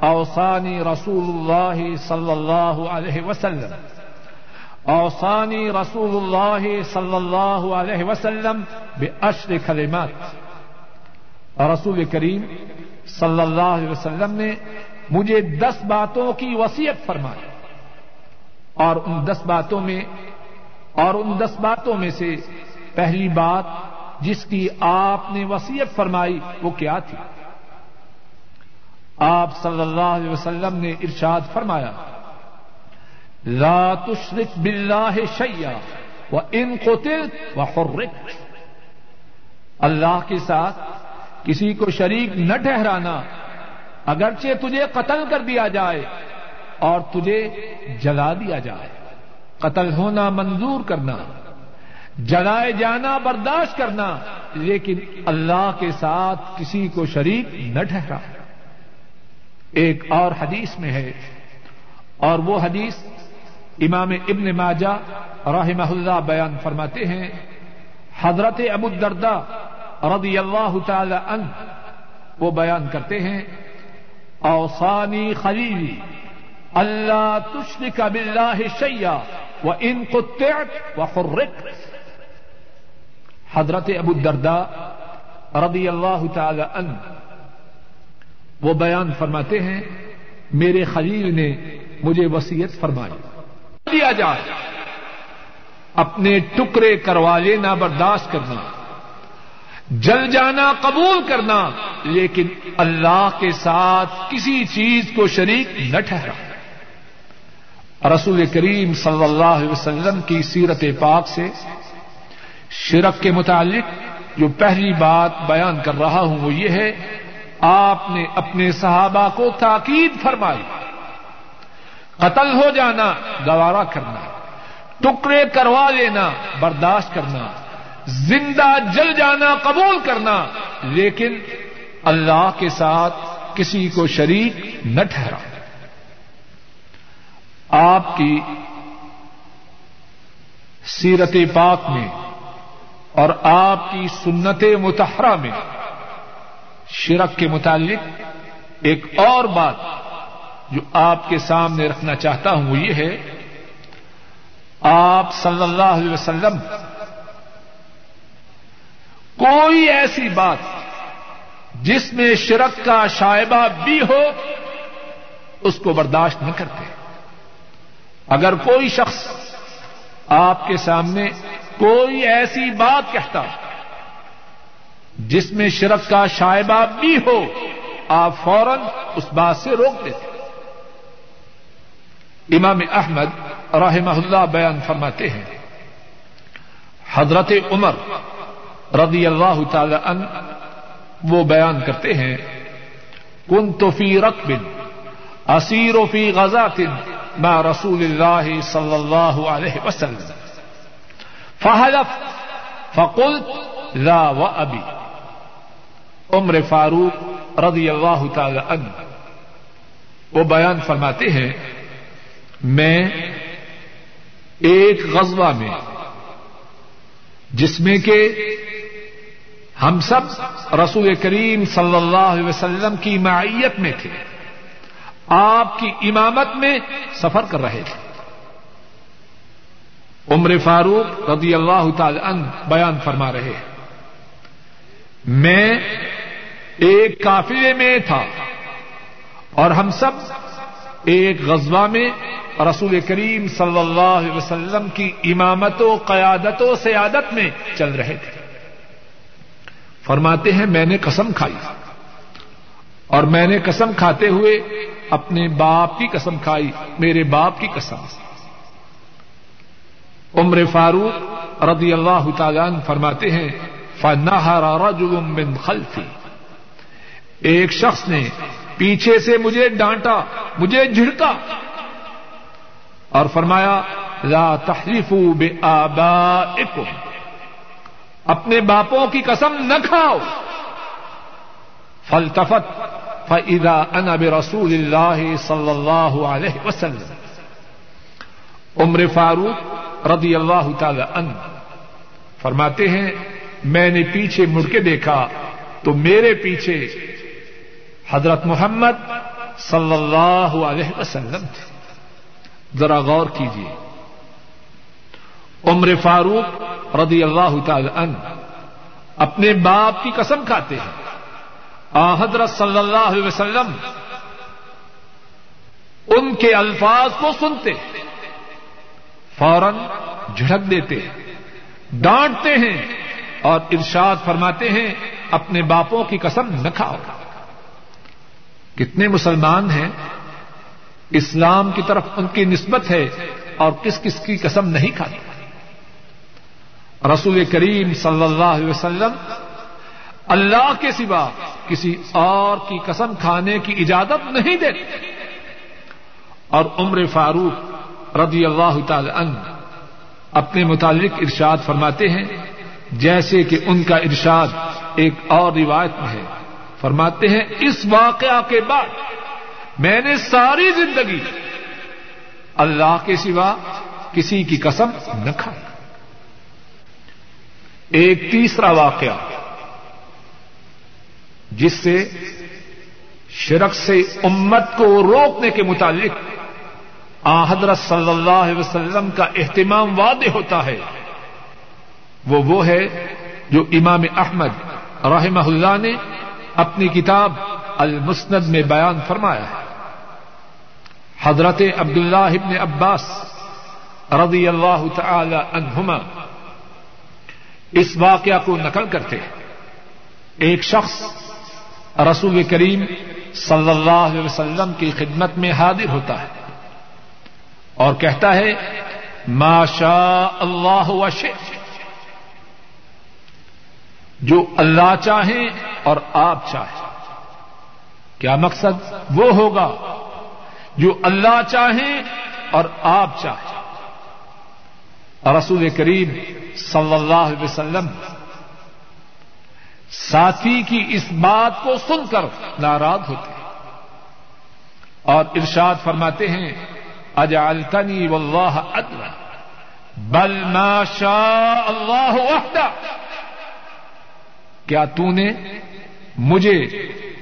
اوسانی رسول اللہ صلی اللہ علیہ وسلم اوسانی رسول اللہ صلی اللہ علیہ وسلم بے اشر خلیمات رسول کریم صلی اللہ علیہ وسلم نے مجھے دس باتوں کی وسیعت فرمائی اور ان دس باتوں میں اور ان دس باتوں میں سے پہلی بات جس کی آپ نے وسیعت فرمائی وہ کیا تھی؟ آپ صلی اللہ علیہ وسلم نے ارشاد فرمایا، لا تشرک باللہ شیا و ان قتل و حرک اللہ کے ساتھ کسی کو شریک نہ ٹھہرانا، اگرچہ تجھے قتل کر دیا جائے اور تجھے جلا دیا جائے۔ قتل ہونا منظور کرنا، جلائے جانا برداشت کرنا، لیکن اللہ کے ساتھ کسی کو شریک نہ ٹھہرا۔ ایک اور حدیث میں ہے، اور وہ حدیث امام ابن ماجہ رحمہ اللہ بیان فرماتے ہیں، حضرت ابو الدرداء رضی اللہ تعالی عنہ، وہ بیان کرتے ہیں اوسانی خلیلی، اللہ تشرک باللہ شی'a و ان قطعت و حضرت ابو الدرداء رضی اللہ تعالی عنہ وہ بیان فرماتے ہیں، میرے خلیل نے مجھے وسیعت فرمائی۔ دیا جائے اپنے ٹکڑے کروا لینا، برداشت کرنا۔ جل جانا قبول کرنا، لیکن اللہ کے ساتھ کسی چیز کو شریک نہ ٹھہرا۔ رسول کریم صلی اللہ علیہ وسلم کی سیرت پاک سے شرک کے متعلق جو پہلی بات بیان کر رہا ہوں وہ یہ ہے، آپ نے اپنے صحابہ کو تاکید فرمائی، قتل ہو جانا، گوارا کرنا، ٹکڑے کروا لینا، برداشت کرنا، زندہ جل جانا، قبول کرنا، لیکن اللہ کے ساتھ کسی کو شریک نہ ٹھہرا۔ آپ کی سیرت پاک میں اور آپ کی سنت متحرہ میں شرک کے متعلق ایک اور بات جو آپ کے سامنے رکھنا چاہتا ہوں وہ یہ ہے، آپ صلی اللہ علیہ وسلم کوئی ایسی بات جس میں شرک کا شائبہ بھی ہو، اس کو برداشت نہ کرتے۔ اگر کوئی شخص آپ کے سامنے کوئی ایسی بات کہتا جس میں شرک کا شائبہ بھی ہو، آپ فوراً اس بات سے روک دیتے۔ امام احمد رحمہ اللہ بیان فرماتے ہیں، حضرت عمر رضی اللہ تعالی ان وہ بیان کرتے ہیں کن تو فی رقب اسیر و فی غزا ما رسول اللہ صلی اللہ علیہ وسلم۔ فحلف، فقلت، لا و ابی۔ عمر فاروق رضی اللہ تعالی عنہ۔ وہ بیان فرماتے ہیں، میں ایک غزوہ میں، جس میں کہ ہم سب رسول کریم صلی اللہ علیہ وسلم کی معیت میں تھے۔ آپ کی امامت میں سفر کر رہے تھے۔ عمر فاروق رضی اللہ تعالی عنہ بیان فرما رہے میں ایک قافلے میں تھا اور ہم سب ایک غزوہ میں رسول کریم صلی اللہ علیہ وسلم کی امامت و قیادت و سیادت میں چل رہے تھے۔ فرماتے ہیں، میں نے قسم کھائی۔ اور میں نے قسم کھاتے ہوئے اپنے باپ کی قسم کھائی، میرے باپ کی قسم۔ عمر فاروق رضی اللہ تعالیٰ فرماتے ہیں رجل من خلفی ایک شخص نے پیچھے سے مجھے ڈانٹا، مجھے جھڑکا۔ اور فرمایا، لا تحریفوا بآبائکم۔ اپنے باپوں کی قسم نہ کھاؤ۔ فلتفت فإذا أنا برسول الله صلی اللہ علیہ وسلم. عمر فاروق رضی اللہ تعالی عنہ فرماتے ہیں، میں نے پیچھے مڑ کے دیکھا تو میرے پیچھے حضرت محمد صلی اللہ علیہ وسلم تھے۔ ذرا غور کیجیے۔ عمر فاروق رضی اللہ تعالی عنہ اپنے باپ کی قسم کھاتے ہیں۔ حضرت صلی اللہ علیہ وسلم ان کے الفاظ کو سنتے، فوراً جھڑک دیتے، ڈانٹتے ہیں اور ارشاد فرماتے ہیں، اپنے باپوں کی قسم نہ کھاؤ۔ کتنے مسلمان ہیں، اسلام کی طرف ان کی نسبت ہے اور کس کس کی قسم نہیں کھاتے۔ رسول کریم صلی اللہ علیہ وسلم اللہ کے سوا کسی اور کی قسم کھانے کی اجازت نہیں دیتے۔ اور عمر فاروق رضی اللہ تعالی عنہ اپنے متعلق ارشاد فرماتے ہیں، جیسے کہ ان کا ارشاد ایک اور روایت میں ہے۔ فرماتے ہیں، اس واقعہ کے بعد میں نے ساری زندگی اللہ کے سوا کسی کی قسم نہ کھائی۔ ایک تیسرا واقعہ جس سے شرک سے امت کو روکنے کے متعلق آ حضرت صلی اللہ علیہ وسلم کا اہتمام واضح ہوتا ہے۔ وہ وہ ہے جو امام احمد رحمہ اللہ نے اپنی کتاب المسند میں بیان فرمایا ہے۔ حضرت عبداللہ ابن عباس رضی اللہ تعالی عنہما اس واقعہ کو نقل کرتے ایک شخص رسول کریم صلی اللہ علیہ وسلم کی خدمت میں حاضر ہوتا ہے اور کہتا ہے، ما شاء اللہ وشے جو اللہ چاہیں اور آپ چاہیں۔ کیا مقصد وہ ہوگا؟ جو اللہ چاہیں اور آپ چاہیں۔ رسول کریم صلی اللہ علیہ وسلم ساتھی کی اس بات کو سن کر ناراض ہوتے ہیں۔ اور ارشاد فرماتے ہیں، اجعلتنی واللہ ادنا، بل ما شاء اللہ وحدہ۔ کیا تو نے مجھے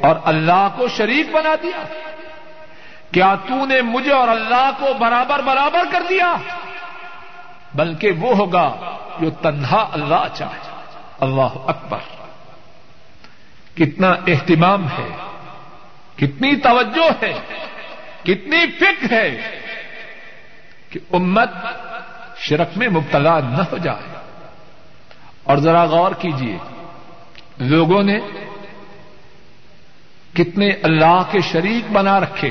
اور اللہ کو شریک بنا دیا؟ کیا تو نے مجھے اور اللہ کو برابر برابر کر دیا؟ بلکہ وہ ہوگا جو تنہا اللہ چاہے۔ اللہ اکبر۔ کتنا اہتمام ہے، کتنی توجہ ہے، کتنی فکر ہے کہ امت شرک میں مبتلا نہ ہو جائے۔ اور ذرا غور کیجیے لوگوں نے کتنے اللہ کے شریک بنا رکھے۔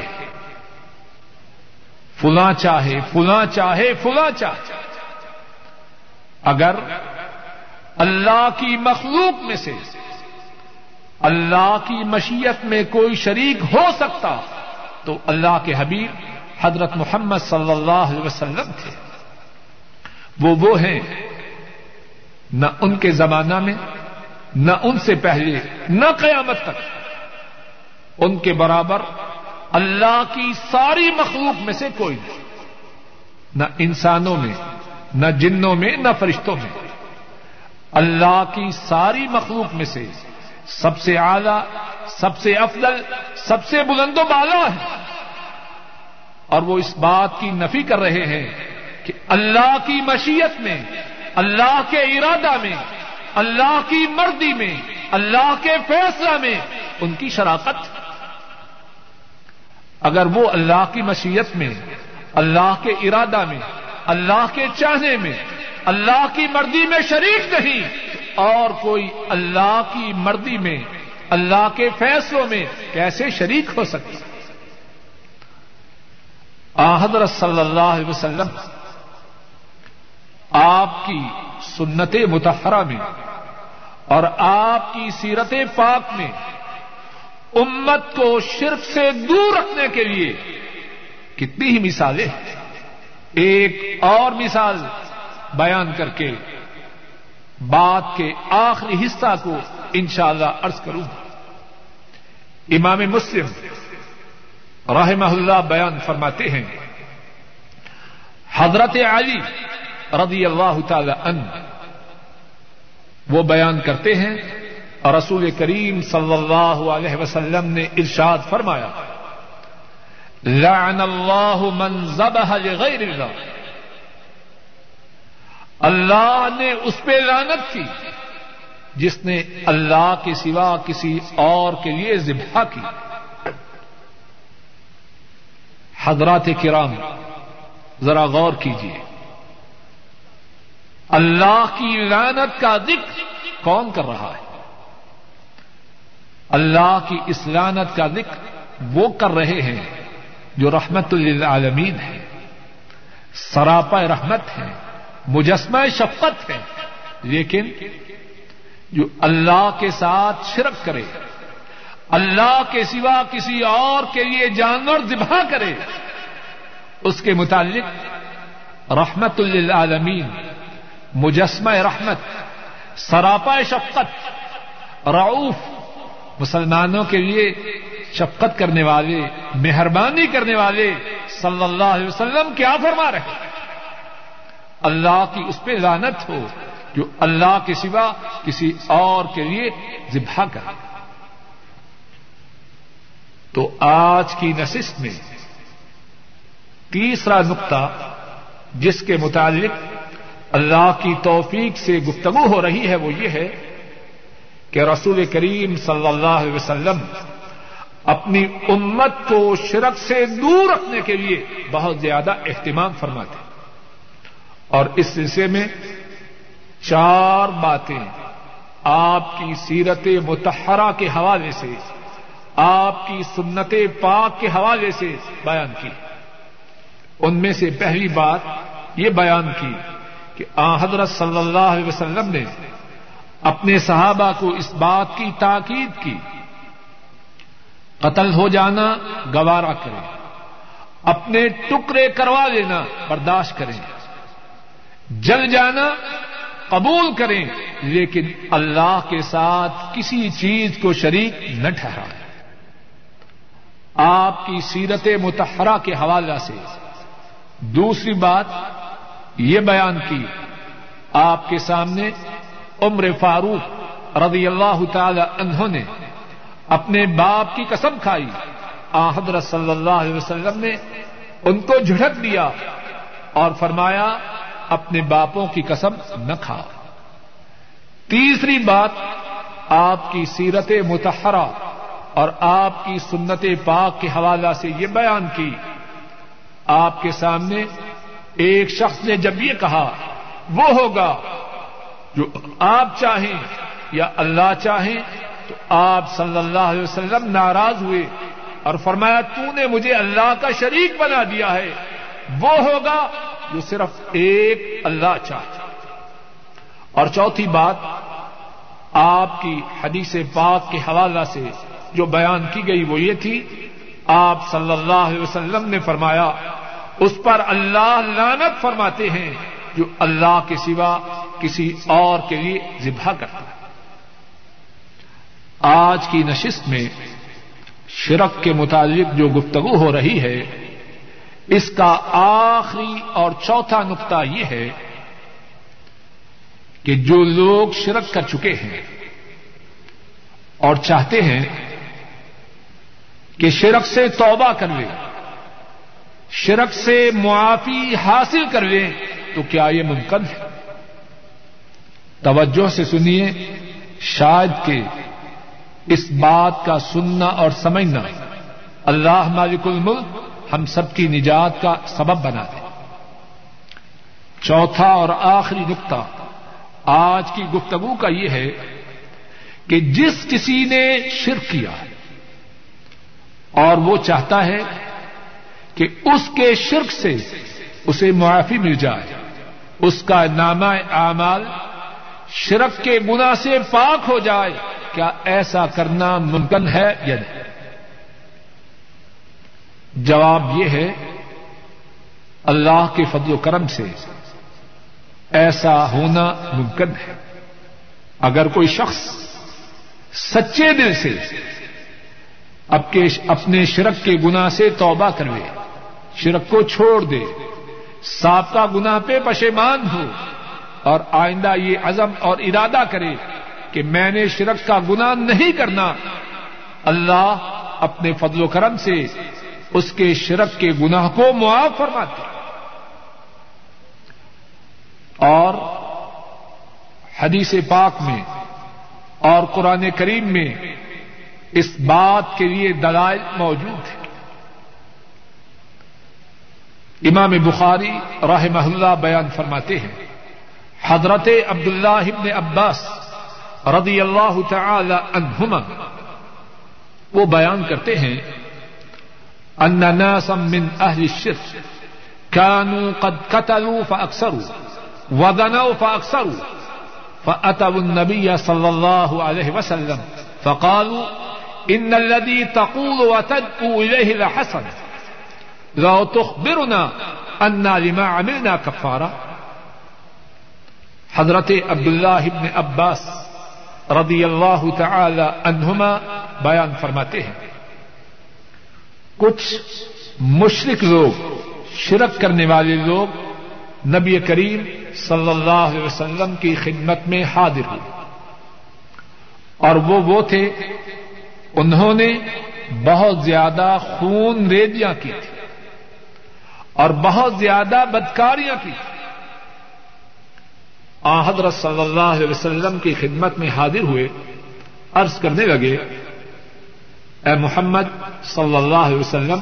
فلاں چاہے فلاں چاہے فلاں چاہے۔ اگر اللہ کی مخلوق میں سے اللہ کی مشیت میں کوئی شریک ہو سکتا تو اللہ کے حبیب حضرت محمد صلی اللہ علیہ وسلم تھے۔ وہ وہ ہیں، نہ ان کے زمانہ میں، نہ ان سے پہلے، نہ قیامت تک۔ ان کے برابر اللہ کی ساری مخلوق میں سے کوئی نہیں۔ نہ انسانوں میں، نہ جنوں میں، نہ فرشتوں میں۔ اللہ کی ساری مخلوق میں سے سب سے اعلی، سب سے افضل، سب سے بلند و بالا ہے۔ اور وہ اس بات کی نفی کر رہے ہیں کہ اللہ کی مشیت میں، اللہ کے ارادہ میں، اللہ کی مردی میں، اللہ کے فیصلہ میں ان کی شراکت۔ اگر وہ اللہ کی مشیت میں، اللہ کے ارادہ میں اللہ کے چاہنے میں، اللہ کی مرضی میں شریک نہیں۔ اور کوئی اللہ کی مرضی میں، اللہ کے فیصلوں میں کیسے شریک ہو سکتا؟ حضرت صلی اللہ علیہ وسلم، آپ کی سنت متحرہ میں اور آپ کی سیرت پاک میں امت کو شرک سے دور رکھنے کے لیے کتنی ہی مثالیں ہیں۔ ایک اور مثال بیان کر کے بات کے آخری حصہ کو انشاءاللہ اللہ ارض کروں۔ امام مسلم رحمہ اللہ بیان فرماتے ہیں، حضرت علی رضی اللہ تعالی عنہ وہ بیان کرتے ہیں اور رسول کریم صلی اللہ علیہ وسلم نے ارشاد فرمایا لعن اللہ من ذبح لغیر اللہ. اللہ نے اس پہ لانت کی جس نے اللہ کے سوا کسی اور کے لیے ذبح کی. حضرات کرام، ذرا غور کیجیے اللہ کی لعنت کا ذکر کون کر رہا ہے؟ اللہ کی اس لعنت کا ذکر وہ کر رہے ہیں جو رحمت للعالمین ہے، سراپا رحمت ہے، مجسمہ شفقت ہے، لیکن جو اللہ کے ساتھ شرک کرے، اللہ کے سوا کسی اور کے لیے جانور ذبح کرے، اس کے متعلق رحمت للعالمین، مجسمہ رحمت، سراپا شفقت، رعوف مسلمانوں کے لیے شفقت کرنے والے، مہربانی کرنے والے صلی اللہ علیہ وسلم کیا فرما رہے اللہ کی اس پہ لانت ہو جو اللہ کے سوا کسی اور کے لیے ذبح کر تو آج کی نشست میں تیسرا نقطہ جس کے متعلق اللہ کی توفیق سے گفتگو ہو رہی ہے وہ یہ ہے کہ رسول کریم صلی اللہ علیہ وسلم اپنی امت کو شرک سے دور رکھنے کے لیے بہت زیادہ اہتمام فرماتے اور اس سلسلے میں چار باتیں آپ کی سیرت متحرہ کے حوالے سے، آپ کی سنت پاک کے حوالے سے بیان کی۔ ان میں سے پہلی بات یہ بیان کی کہ آ حضرت صلی اللہ علیہ وسلم نے اپنے صحابہ کو اس بات کی تاکید کی۔ قتل ہو جانا گوارا کریں۔ اپنے ٹکڑے کروا لینا، برداشت کریں۔ جل جانا، قبول کریں۔ لیکن اللہ کے ساتھ کسی چیز کو شریک نہ ٹھہرائیں۔ آپ کی سیرت متحرہ کے حوالہ سے دوسری بات یہ بیان کی آپ کے سامنے عمر فاروق رضی اللہ تعالی عنہ نے اپنے باپ کی قسم کھائی۔ آ حضرت صلی اللہ علیہ وسلم نے ان کو جھڑک دیا اور فرمایا، اپنے باپوں کی قسم نہ کھا۔ تیسری بات، آپ کی سیرت متحرہ اور آپ کی سنت پاک کے حوالہ سے یہ بیان کی۔ آپ کے سامنے ایک شخص نے جب یہ کہا، وہ ہوگا جو آپ چاہیں یا اللہ چاہیں، تو آپ صلی اللہ علیہ وسلم ناراض ہوئے اور فرمایا، تو نے مجھے اللہ کا شریک بنا دیا ہے۔ وہ ہوگا جو صرف ایک اللہ چاہتا اور چوتھی بات، آپ کی حدیث پاک کے حوالہ سے جو بیان کی گئی وہ یہ تھی، آپ صلی اللہ علیہ وسلم نے فرمایا، اس پر اللہ لانت فرماتے ہیں۔ جو اللہ کے سوا کسی اور کے لیے ذبح کرتا ہے۔ آج کی نشست میں شرک کے متعلق جو گفتگو ہو رہی ہے، اس کا آخری اور چوتھا نقطہ یہ ہے کہ جو لوگ شرک کر چکے ہیں اور چاہتے ہیں کہ شرک سے توبہ کر لیں، شرک سے معافی حاصل کر لیں تو کیا یہ ممکن ہے؟ توجہ سے سنیے، شاید کہ اس بات کا سننا اور سمجھنا اللہ مالک الملک ہم سب کی نجات کا سبب بنا دے چوتھا اور آخری نقطہ آج کی گفتگو کا یہ ہے کہ جس کسی نے شرک کیا اور وہ چاہتا ہے کہ اس کے شرک سے اسے معافی مل جائے۔ اس کا نامہ اعمال شرک کے گنا سے پاک ہو جائے، کیا ایسا کرنا ممکن ہے یا نہیں؟ جواب یہ ہے، اللہ کے فضل و کرم سے ایسا ہونا ممکن ہے۔ اگر کوئی شخص سچے دل سے اب کے اپنے شرک کے گنا سے توبہ کروے شرک کو چھوڑ دے سابقہ گنا پہ پشیمان ہو اور آئندہ یہ عزم اور ارادہ کرے کہ میں نے شرک کا گنا نہیں کرنا۔ اللہ اپنے فضل و کرم سے اس کے شرک کے گناہ کو معاف فرماتے اور حدیث پاک میں اور قرآن کریم میں اس بات کے لیے دلائل موجود ہیں۔ امام بخاری راہ محلہ بیان فرماتے ہیں، حضرت عبداللہ ابن عباس رضی اللہ تعالی عنہما، وہ بیان کرتے ہیں، ان ناسا من اہل الشرک كانوا قد قتلوا فاكثروا وذنوا فاكثروا فاتوا النبي صلى الله عليه وسلم، فقالوا ان الذي تقول وتدعو اليه لحسن۔ لو تخبرنا ان لما عملنا كفارا. حضرت عبداللہ ابن عباس رضی اللہ تعالی عنہما بیان فرماتے ہیں، کچھ مشرق لوگ، شرک کرنے والے لوگ نبی کریم صلی اللہ علیہ وسلم کی خدمت میں حاضر ہوئے۔ اور وہ وہ تھے، انہوں نے بہت زیادہ خون ریدیاں کی تھی اور بہت زیادہ بدکاریاں کی۔ تھی آ، حضرت صلی اللہ علیہ وسلم کی خدمت میں حاضر ہوئے، عرض کرنے لگے، اے محمد صلی اللہ علیہ وسلم،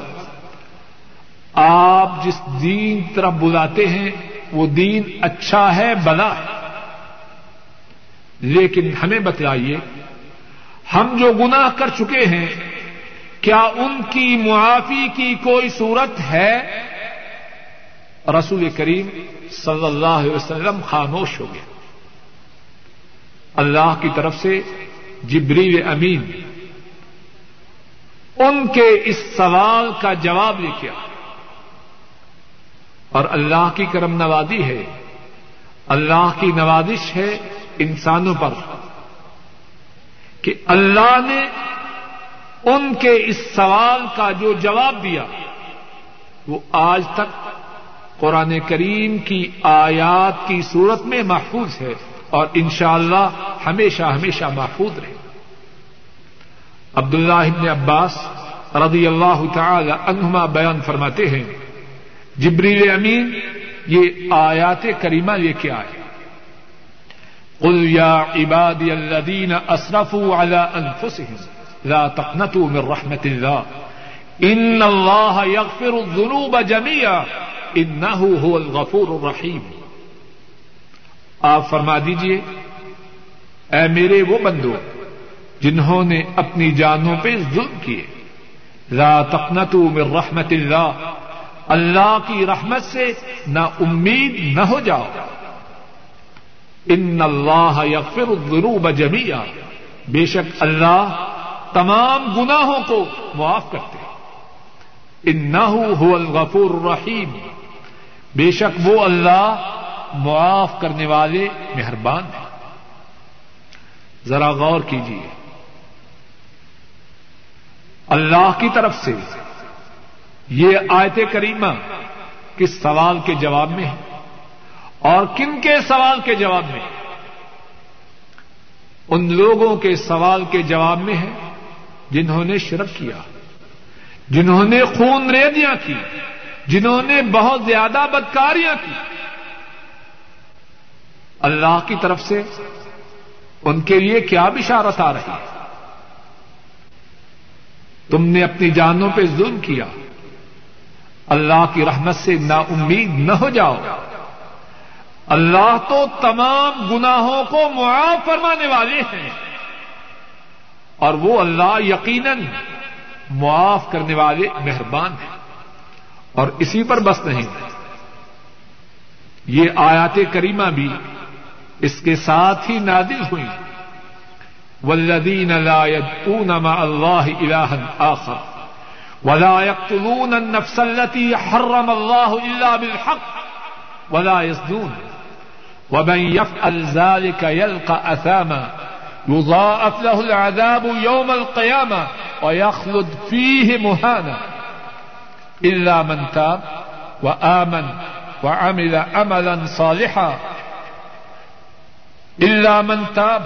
آپ جس دین طرف بلاتے ہیں، وہ دین اچھا ہے، بلا ہے۔ لیکن ہمیں بتلائیے، ہم جو گناہ کر چکے ہیں، کیا ان کی معافی کی کوئی صورت ہے؟ رسول کریم صلی اللہ علیہ وسلم خاموش ہو گیا اللہ کی طرف سے جبریل امین ان کے اس سوال کا جواب لے کے اور اللہ کی کرم نوازی ہے۔ اللہ کی نوازش ہے انسانوں پر کہ اللہ نے ان کے اس سوال کا جو جواب دیا وہ آج تک قرآن کریم کی آیات کی صورت میں محفوظ ہے اور انشاءاللہ اللہ ہمیشہ ہمیشہ محفوظ رہے۔ عبداللہ ابن عباس رضی اللہ تعالی عنہما بیان فرماتے ہیں، جبریل امین یہ آیات کریمہ لے کے آئے۔ قل یا عبادی الذین اسرفوا على انفسهم لا تقنطوا من رحمت اللہ، ان اللہ یغفر الذنوب جميعا انه هو الغفور الرحیم۔ آپ فرما دیجیے، اے میرے وہ بندو، جنہوں نے اپنی جانوں پہ ظلم کیے۔ لا تقنطوا من رحمت اللہ اللہ کی رحمت سے نہ امید نہ ہو جاؤ۔ ان اللہ یغفر الذنوب جميعا بے شک اللہ تمام گناہوں کو معاف کرتے انه هو الغفور الرحیم۔ بے شک وہ اللہ معاف کرنے والے مہربان ہیں۔ ذرا غور کیجیے اللہ کی طرف سے یہ آیت کریمہ کس سوال کے جواب میں ہے اور کن کے سوال کے جواب میں ان لوگوں کے سوال کے جواب میں ہے جنہوں نے شرک کیا، جنہوں نے خون ریدیاں کی جنہوں نے بہت زیادہ بدکاریاں کی۔ اللہ کی طرف سے ان کے لیے کیا بشارت آ رہی؟ ہے تم نے اپنی جانوں پہ ظلم کیا۔ اللہ کی رحمت سے نا امید نہ ہو جاؤ۔ اللہ تو تمام گناہوں کو معاف فرمانے والے ہیں۔ اور وہ اللہ یقیناً معاف کرنے والے مہربان ہیں۔ اور اسی پر بس نہیں۔ یہ آیات کریمہ بھی اس کے ساتھ ہی نادل ہوئی۔ والذین لا يدعون مع الله آخر۔ ولا يقتلون النفس التي حرم الله إلا بالحق ولا يزدون ومن يفعل ذلك يلقى أثاما يضاعف له العذاب يوم القيامة ويخلد فيه مهانا۔ إلا من تاب وآمن وعمل عملا صالحا. إلا من تاب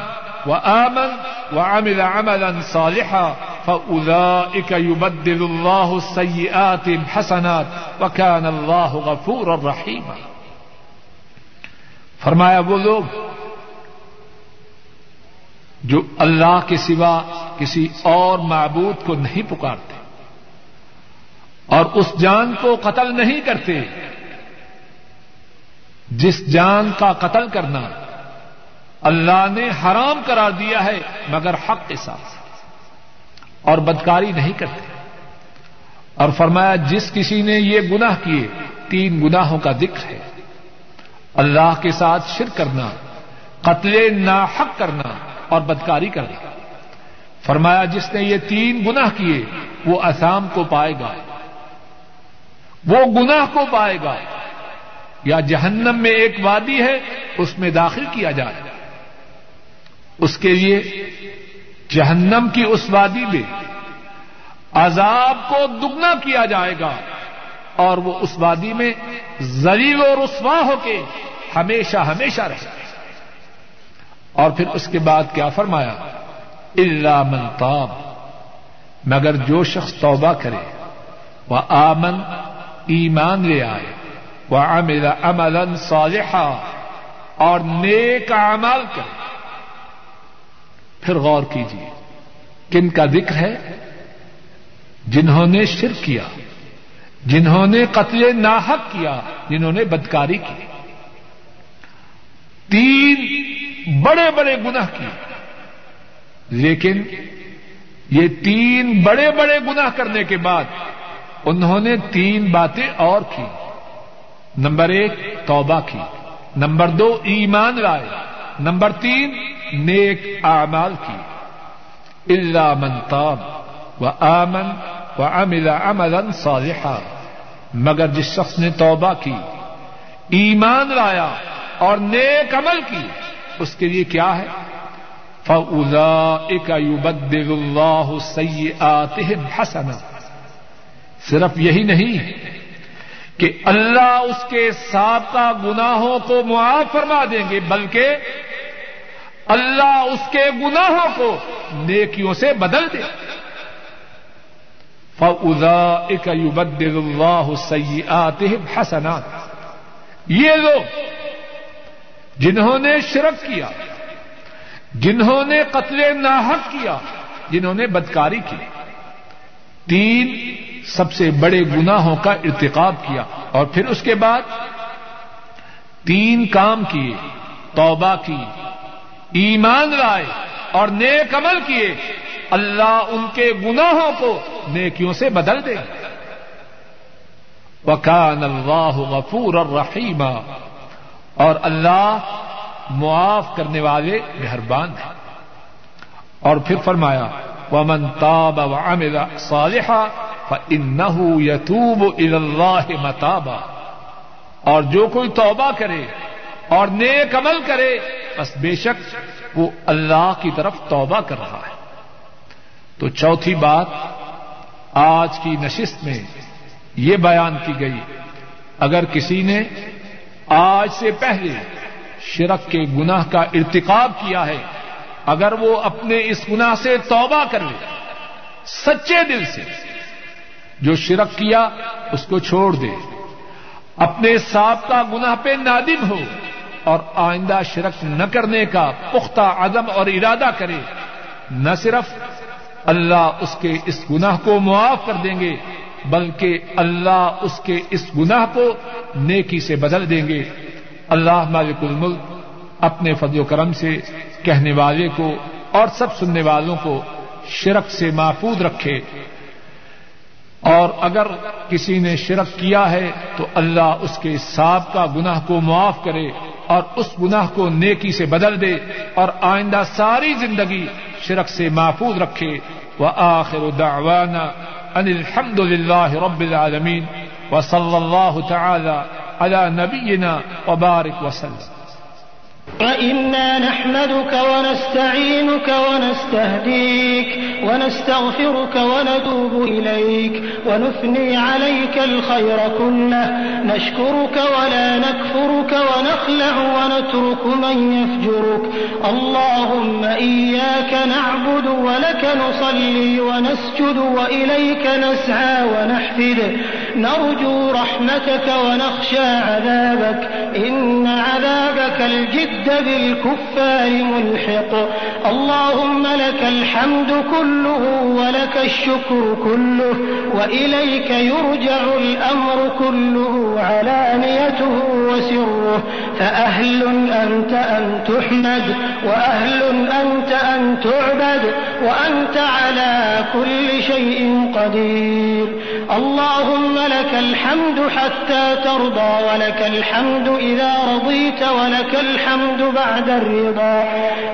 وآمن وعمل عملا صالحا. فأولئك يبدل الله السيئات حسنات وكان الله غفورا رحيما. فرمایا وہ لوگ جو اللہ کے سوا کسی اور معبود کو نہیں پکارتے اور اس جان کو قتل نہیں کرتے۔ جس جان کا قتل کرنا اللہ نے حرام کرا دیا ہے، مگر حق کے ساتھ۔ اور بدکاری نہیں کرتے۔ اور فرمایا، جس کسی نے یہ گناہ کیے، تین گناہوں کا ذکر ہے۔ اللہ کے ساتھ شر کرنا، قتل ناحق کرنا اور بدکاری کرنا۔ فرمایا، جس نے یہ تین گناہ کیے، وہ اسام کو پائے گا۔ وہ گناہ کو پائے گا۔ یا جہنم میں ایک وادی ہے، اس میں داخل کیا جائے۔ اس کے لیے جہنم کی اس وادی میں عذاب کو دگنا کیا جائے گا۔ اور وہ اس وادی میں زلیل و رسوا ہو کے ہمیشہ ہمیشہ رہے۔ اور پھر اس کے بعد کیا فرمایا؟ اللہ منتاب مگر جو شخص توبہ کرے وہ آمن ایمان لے آئے۔ وہ امل امن صالحہ اور نیک اعمال کرے۔ پھر غور کیجیے کن کا ذکر ہے؟ جنہوں نے شرک کیا، جنہوں نے قتل ناحق کیا، جنہوں نے بدکاری کی۔ تین بڑے بڑے گناہ کیے۔ لیکن یہ تین بڑے بڑے گناہ کرنے کے بعد انہوں نے تین باتیں اور کی۔ نمبر ایک، توبہ کی۔ نمبر دو، ایمان لائے۔ نمبر تین، نیک اعمال کی۔ اللہ منتاب و آمن و املا امن صالحا۔ مگر جس شخص نے توبہ کی، ایمان لایا اور نیک عمل کی، اس کے لیے کیا ہے؟ فضا ایک بد اللہ سی حسنا۔ صرف یہی نہیں کہ اللہ اس کے سابقہ گناہوں کو معاف فرما دیں گے، بلکہ اللہ اس کے گناہوں کو نیکیوں سے بدل دے۔ فضا ایک اللہ سی حسنات۔ یہ لوگ جنہوں نے شرک کیا، جنہوں نے قتل ناحق کیا، جنہوں نے بدکاری کی۔ تین سب سے بڑے گناہوں کا ارتقاب کیا اور پھر اس کے بعد تین کام کیے، توبہ کی، ایمان لائے اور نیک عمل کیے۔ اللہ ان کے گناہوں کو نیکیوں سے بدل دے۔ وکان اللہ غفور الرحیم اور اللہ معاف کرنے والے مہربان ہیں۔ اور پھر فرمایا ومن تاب وعمل صالحا فانه يتوب الى الله متابا۔ اور جو کوئی توبہ کرے اور نیک عمل کرے، بس بے شک وہ اللہ کی طرف توبہ کر رہا ہے۔ تو چوتھی بات، آج کی نشست میں یہ بیان کی گئی، اگر کسی نے آج سے پہلے شرک کے گناہ کا ارتقاب کیا ہے اگر وہ اپنے اس گناہ سے توبہ کر لے، سچے دل سے، جو شرک کیا، اس کو چھوڑ دے۔ اپنے ساتھ کا گناہ پہ نادم ہو اور آئندہ شرک نہ کرنے کا پختہ عدم اور ارادہ کرے، نہ صرف اللہ اس کے اس گناہ کو معاف کر دیں گے، بلکہ اللہ اس کے اس گناہ کو نیکی سے بدل دیں گے۔ اللہ مالک الملک۔ اپنے فضل و کرم سے، کہنے والے کو اور سب سننے والوں کو شرک سے محفوظ رکھے۔ اور اگر کسی نے شرک کیا ہے، تو اللہ اس کے ساب کا گناہ کو معاف کرے اور اس گناہ کو نیکی سے بدل دے اور آئندہ ساری زندگی شرک سے محفوظ رکھے۔ وہ آخر دعوانا ان الحمد للہ رب العالمین۔ و صلی اللہ تعالی علی نبینا وبارک وسلم۔ وإنا نحمدك ونستعينك ونستهديك ونستغفرك ونتوب إليك ونثني عليك الخير كله نشكرك ولا نكفرك ونخلع ونترك من يفجرك اللهم إياك نعبد ولك نصلي ونسجد وإليك نسعى ونحفد نرجو رحمتك ونخشى عذابك إن عذابك الجد الود بالكفار ملحق. اللهم لك الحمد كله ولك الشكر كله، وإليك يرجع الأمر كله، علانيته وسره. فأهل أنت أن تحمد، وأهل أنت أن تعبد، وأنت على كل شيء قدير. اللهم لك الحمد حتى ترضى ولك الحمد إذا رضيت ولك الحمد بعد الرضا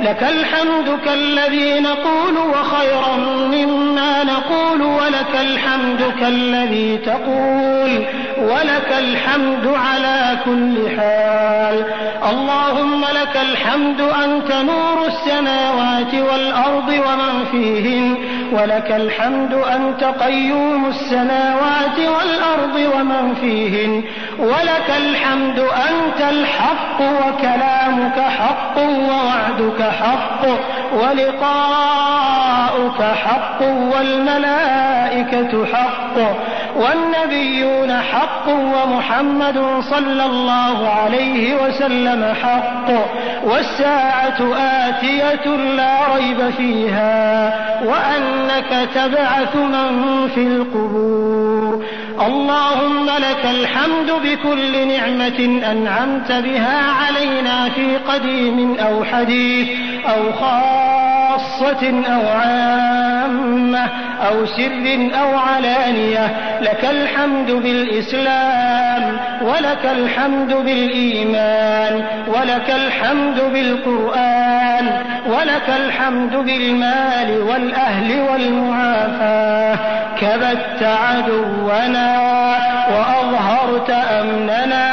لك الحمد كالذي نقول وخيرا مما نقول ولك الحمد كالذي تقول ولك الحمد على كل حال اللهم لك الحمد أنت نور السماوات والأرض ومن فيهن ولك الحمد أنت قيوم السماوات السماوات والأرض ومن فيهن. ولك الحمد، أنت الحق وكلامك حق ووعدك حق، ولقاؤك حق، والملائكة حق، والنبيون حق، ومحمد صلى الله عليه وسلم حق. والساعة آتية لا ريب فيها، وأنك تبعث من في القبور. اللهم لك الحمد بكل نعمة أنعمت بها علينا في قديم أو حديث أو خاصة أو عامة أو سر أو علانية، لك الحمد بالإسلام، ولك الحمد بالإيمان، ولك الحمد بالقرآن، ولك الحمد بالمال والأهل والمعافاة كبت عدونا وأظهرت أمننا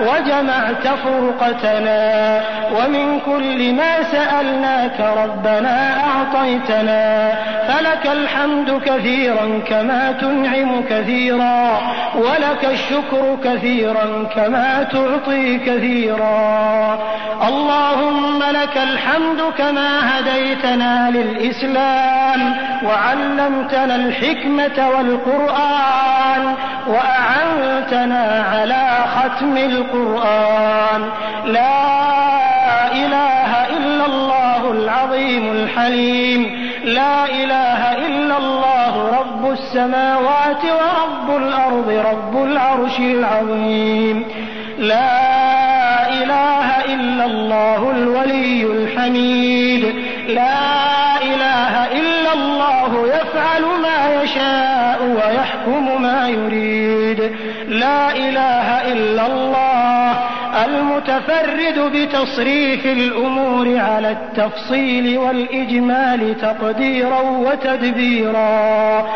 وجمعت فرقتنا ومن كل ما سألناك ربنا أعطيتنا فلك الحمد كثيرا كما تنعم كثيرا ولك الشكر كثيرا كما تعطي كثيرا اللهم لك الحمد كما هديتنا للإسلام وعلمتنا الحكمة والقرآن وأعنتنا على ختم القرآن القرآن. لا إله إلا الله العظيم الحليم. لا إله إلا الله رب السماوات ورب الأرض رب العرش العظيم. لا إله إلا الله الولي الحميد. لا إله إلا الله يفعل ما يشاء ويحكم ما يريد. لا إله إلا الله المتفرد بتصريف الأمور على التفصيل والإجمال تقديرا وتدبيرا.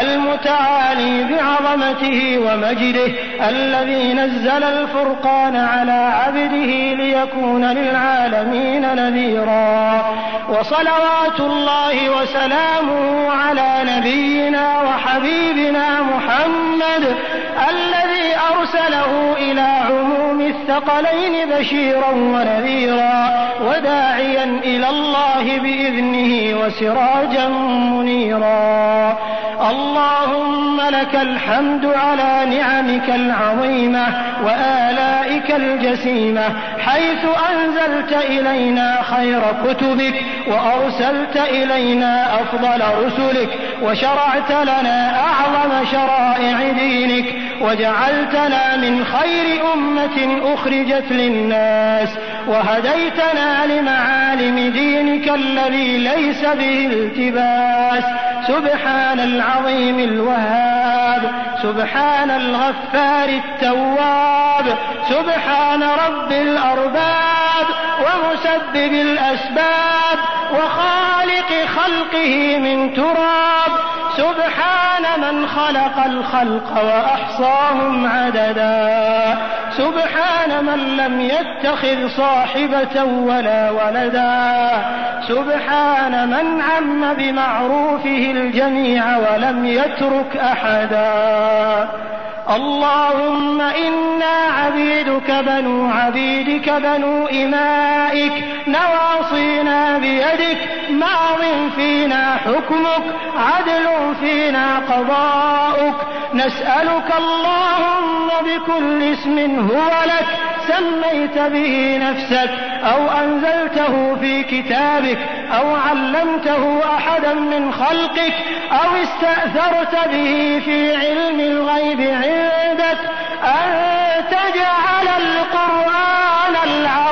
المتعالي بعظمته ومجده الذي نزل الفرقان على عبده ليكون للعالمين نذيرا. وصلوات الله وسلامه على نبينا وحبيبنا محمد الذي أرسله إلى عموم الثقلين بشيرا ونذيرا وداعيا إلى الله بإذنه وسراجا منيرا. اللهم لك الحمد على نعمك العظيمة وآلائك الجسيمة، حيث أنزلت إلينا خير كتبك وأرسلت إلينا أفضل رسلك وشرعت لنا أعظم شرائع دينك وجعلت وجعلتنا من خير أمة أخرجت للناس وهديتنا لمعالم دينك الذي ليس به التباس سبحان العظيم الوهاب سبحان الغفار التواب سبحان رب الأرباب ومسبب الأسباب وخالق خلقه من تراب سبحان من خلق الخلق وأحصاهم عددا. سبحان من لم يتخذ صاحبة ولا ولدا. سبحان من عم بمعروفه الجميع ولم يترك أحدا. اللهم إنا عبيدك بنو عبيدك بنو إمائك، نواصينا بيدك، ماض فينا حكمك، عدل فينا قضاؤك. نسألك اللهم بكل اسم هو لك سميت به نفسك أو أنزلته في كتابك أو علمته أحدا من خلقك أو استأثرت به في علم الغيب عندك أن تجعل القرآن العظيم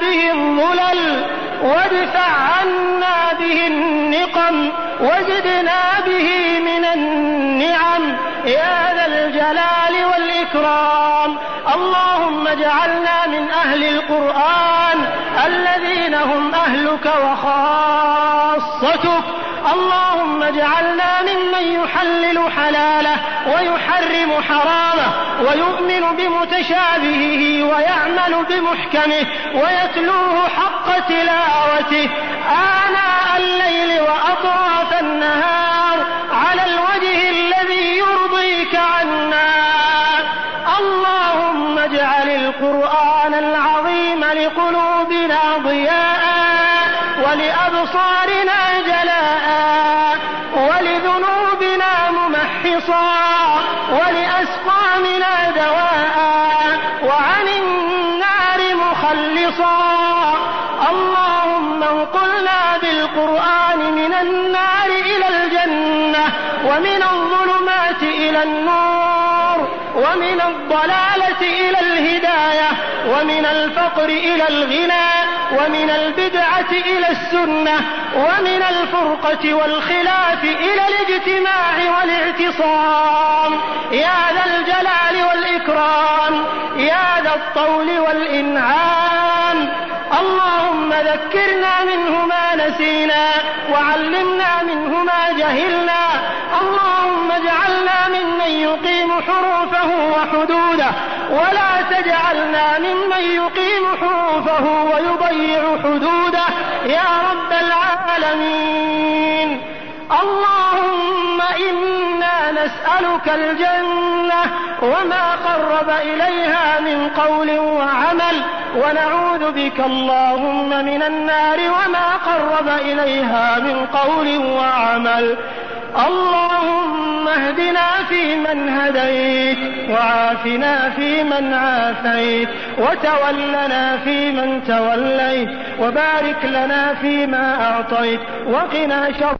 به الظلل وادفع عنا به النقم وزدنا به من النعم. يا ذا الجلال والإكرام. اللهم اجعلنا من أهل القرآن الذين هم أهلك وخاصتك. اللهم اجعلنا ممن يحلل حلاله ويحرم حرامه ويؤمن بمتشابهه ويعمل بمحكمه ويتلوه حق تلاوته. آناء الليل وأطراف النهار السنة ومن الفرقة والخلاف إلى الاجتماع والاعتصام. يا ذا الجلال والإكرام، يا ذا الطول والإنعام. اللهم ذكرنا منه ما نسينا، وعلمنا منه ما جهلنا. اللهم اجعلنا ممن يقيم حروفه وحدوده ولا تجعلنا ممن يقيم حروفه ويضيع حدوده. يا رب العالمين. اللهم إنا نسألك الجنة وما قرب إليها من قول وعمل. ونعوذ بك اللهم من النار وما قرب إليها من قول وعمل. اللهم اهدنا فيمن هديت وعافنا فيمن عافيت وتولنا فيمن توليت وبارك لنا فيما أعطيت وقنا شر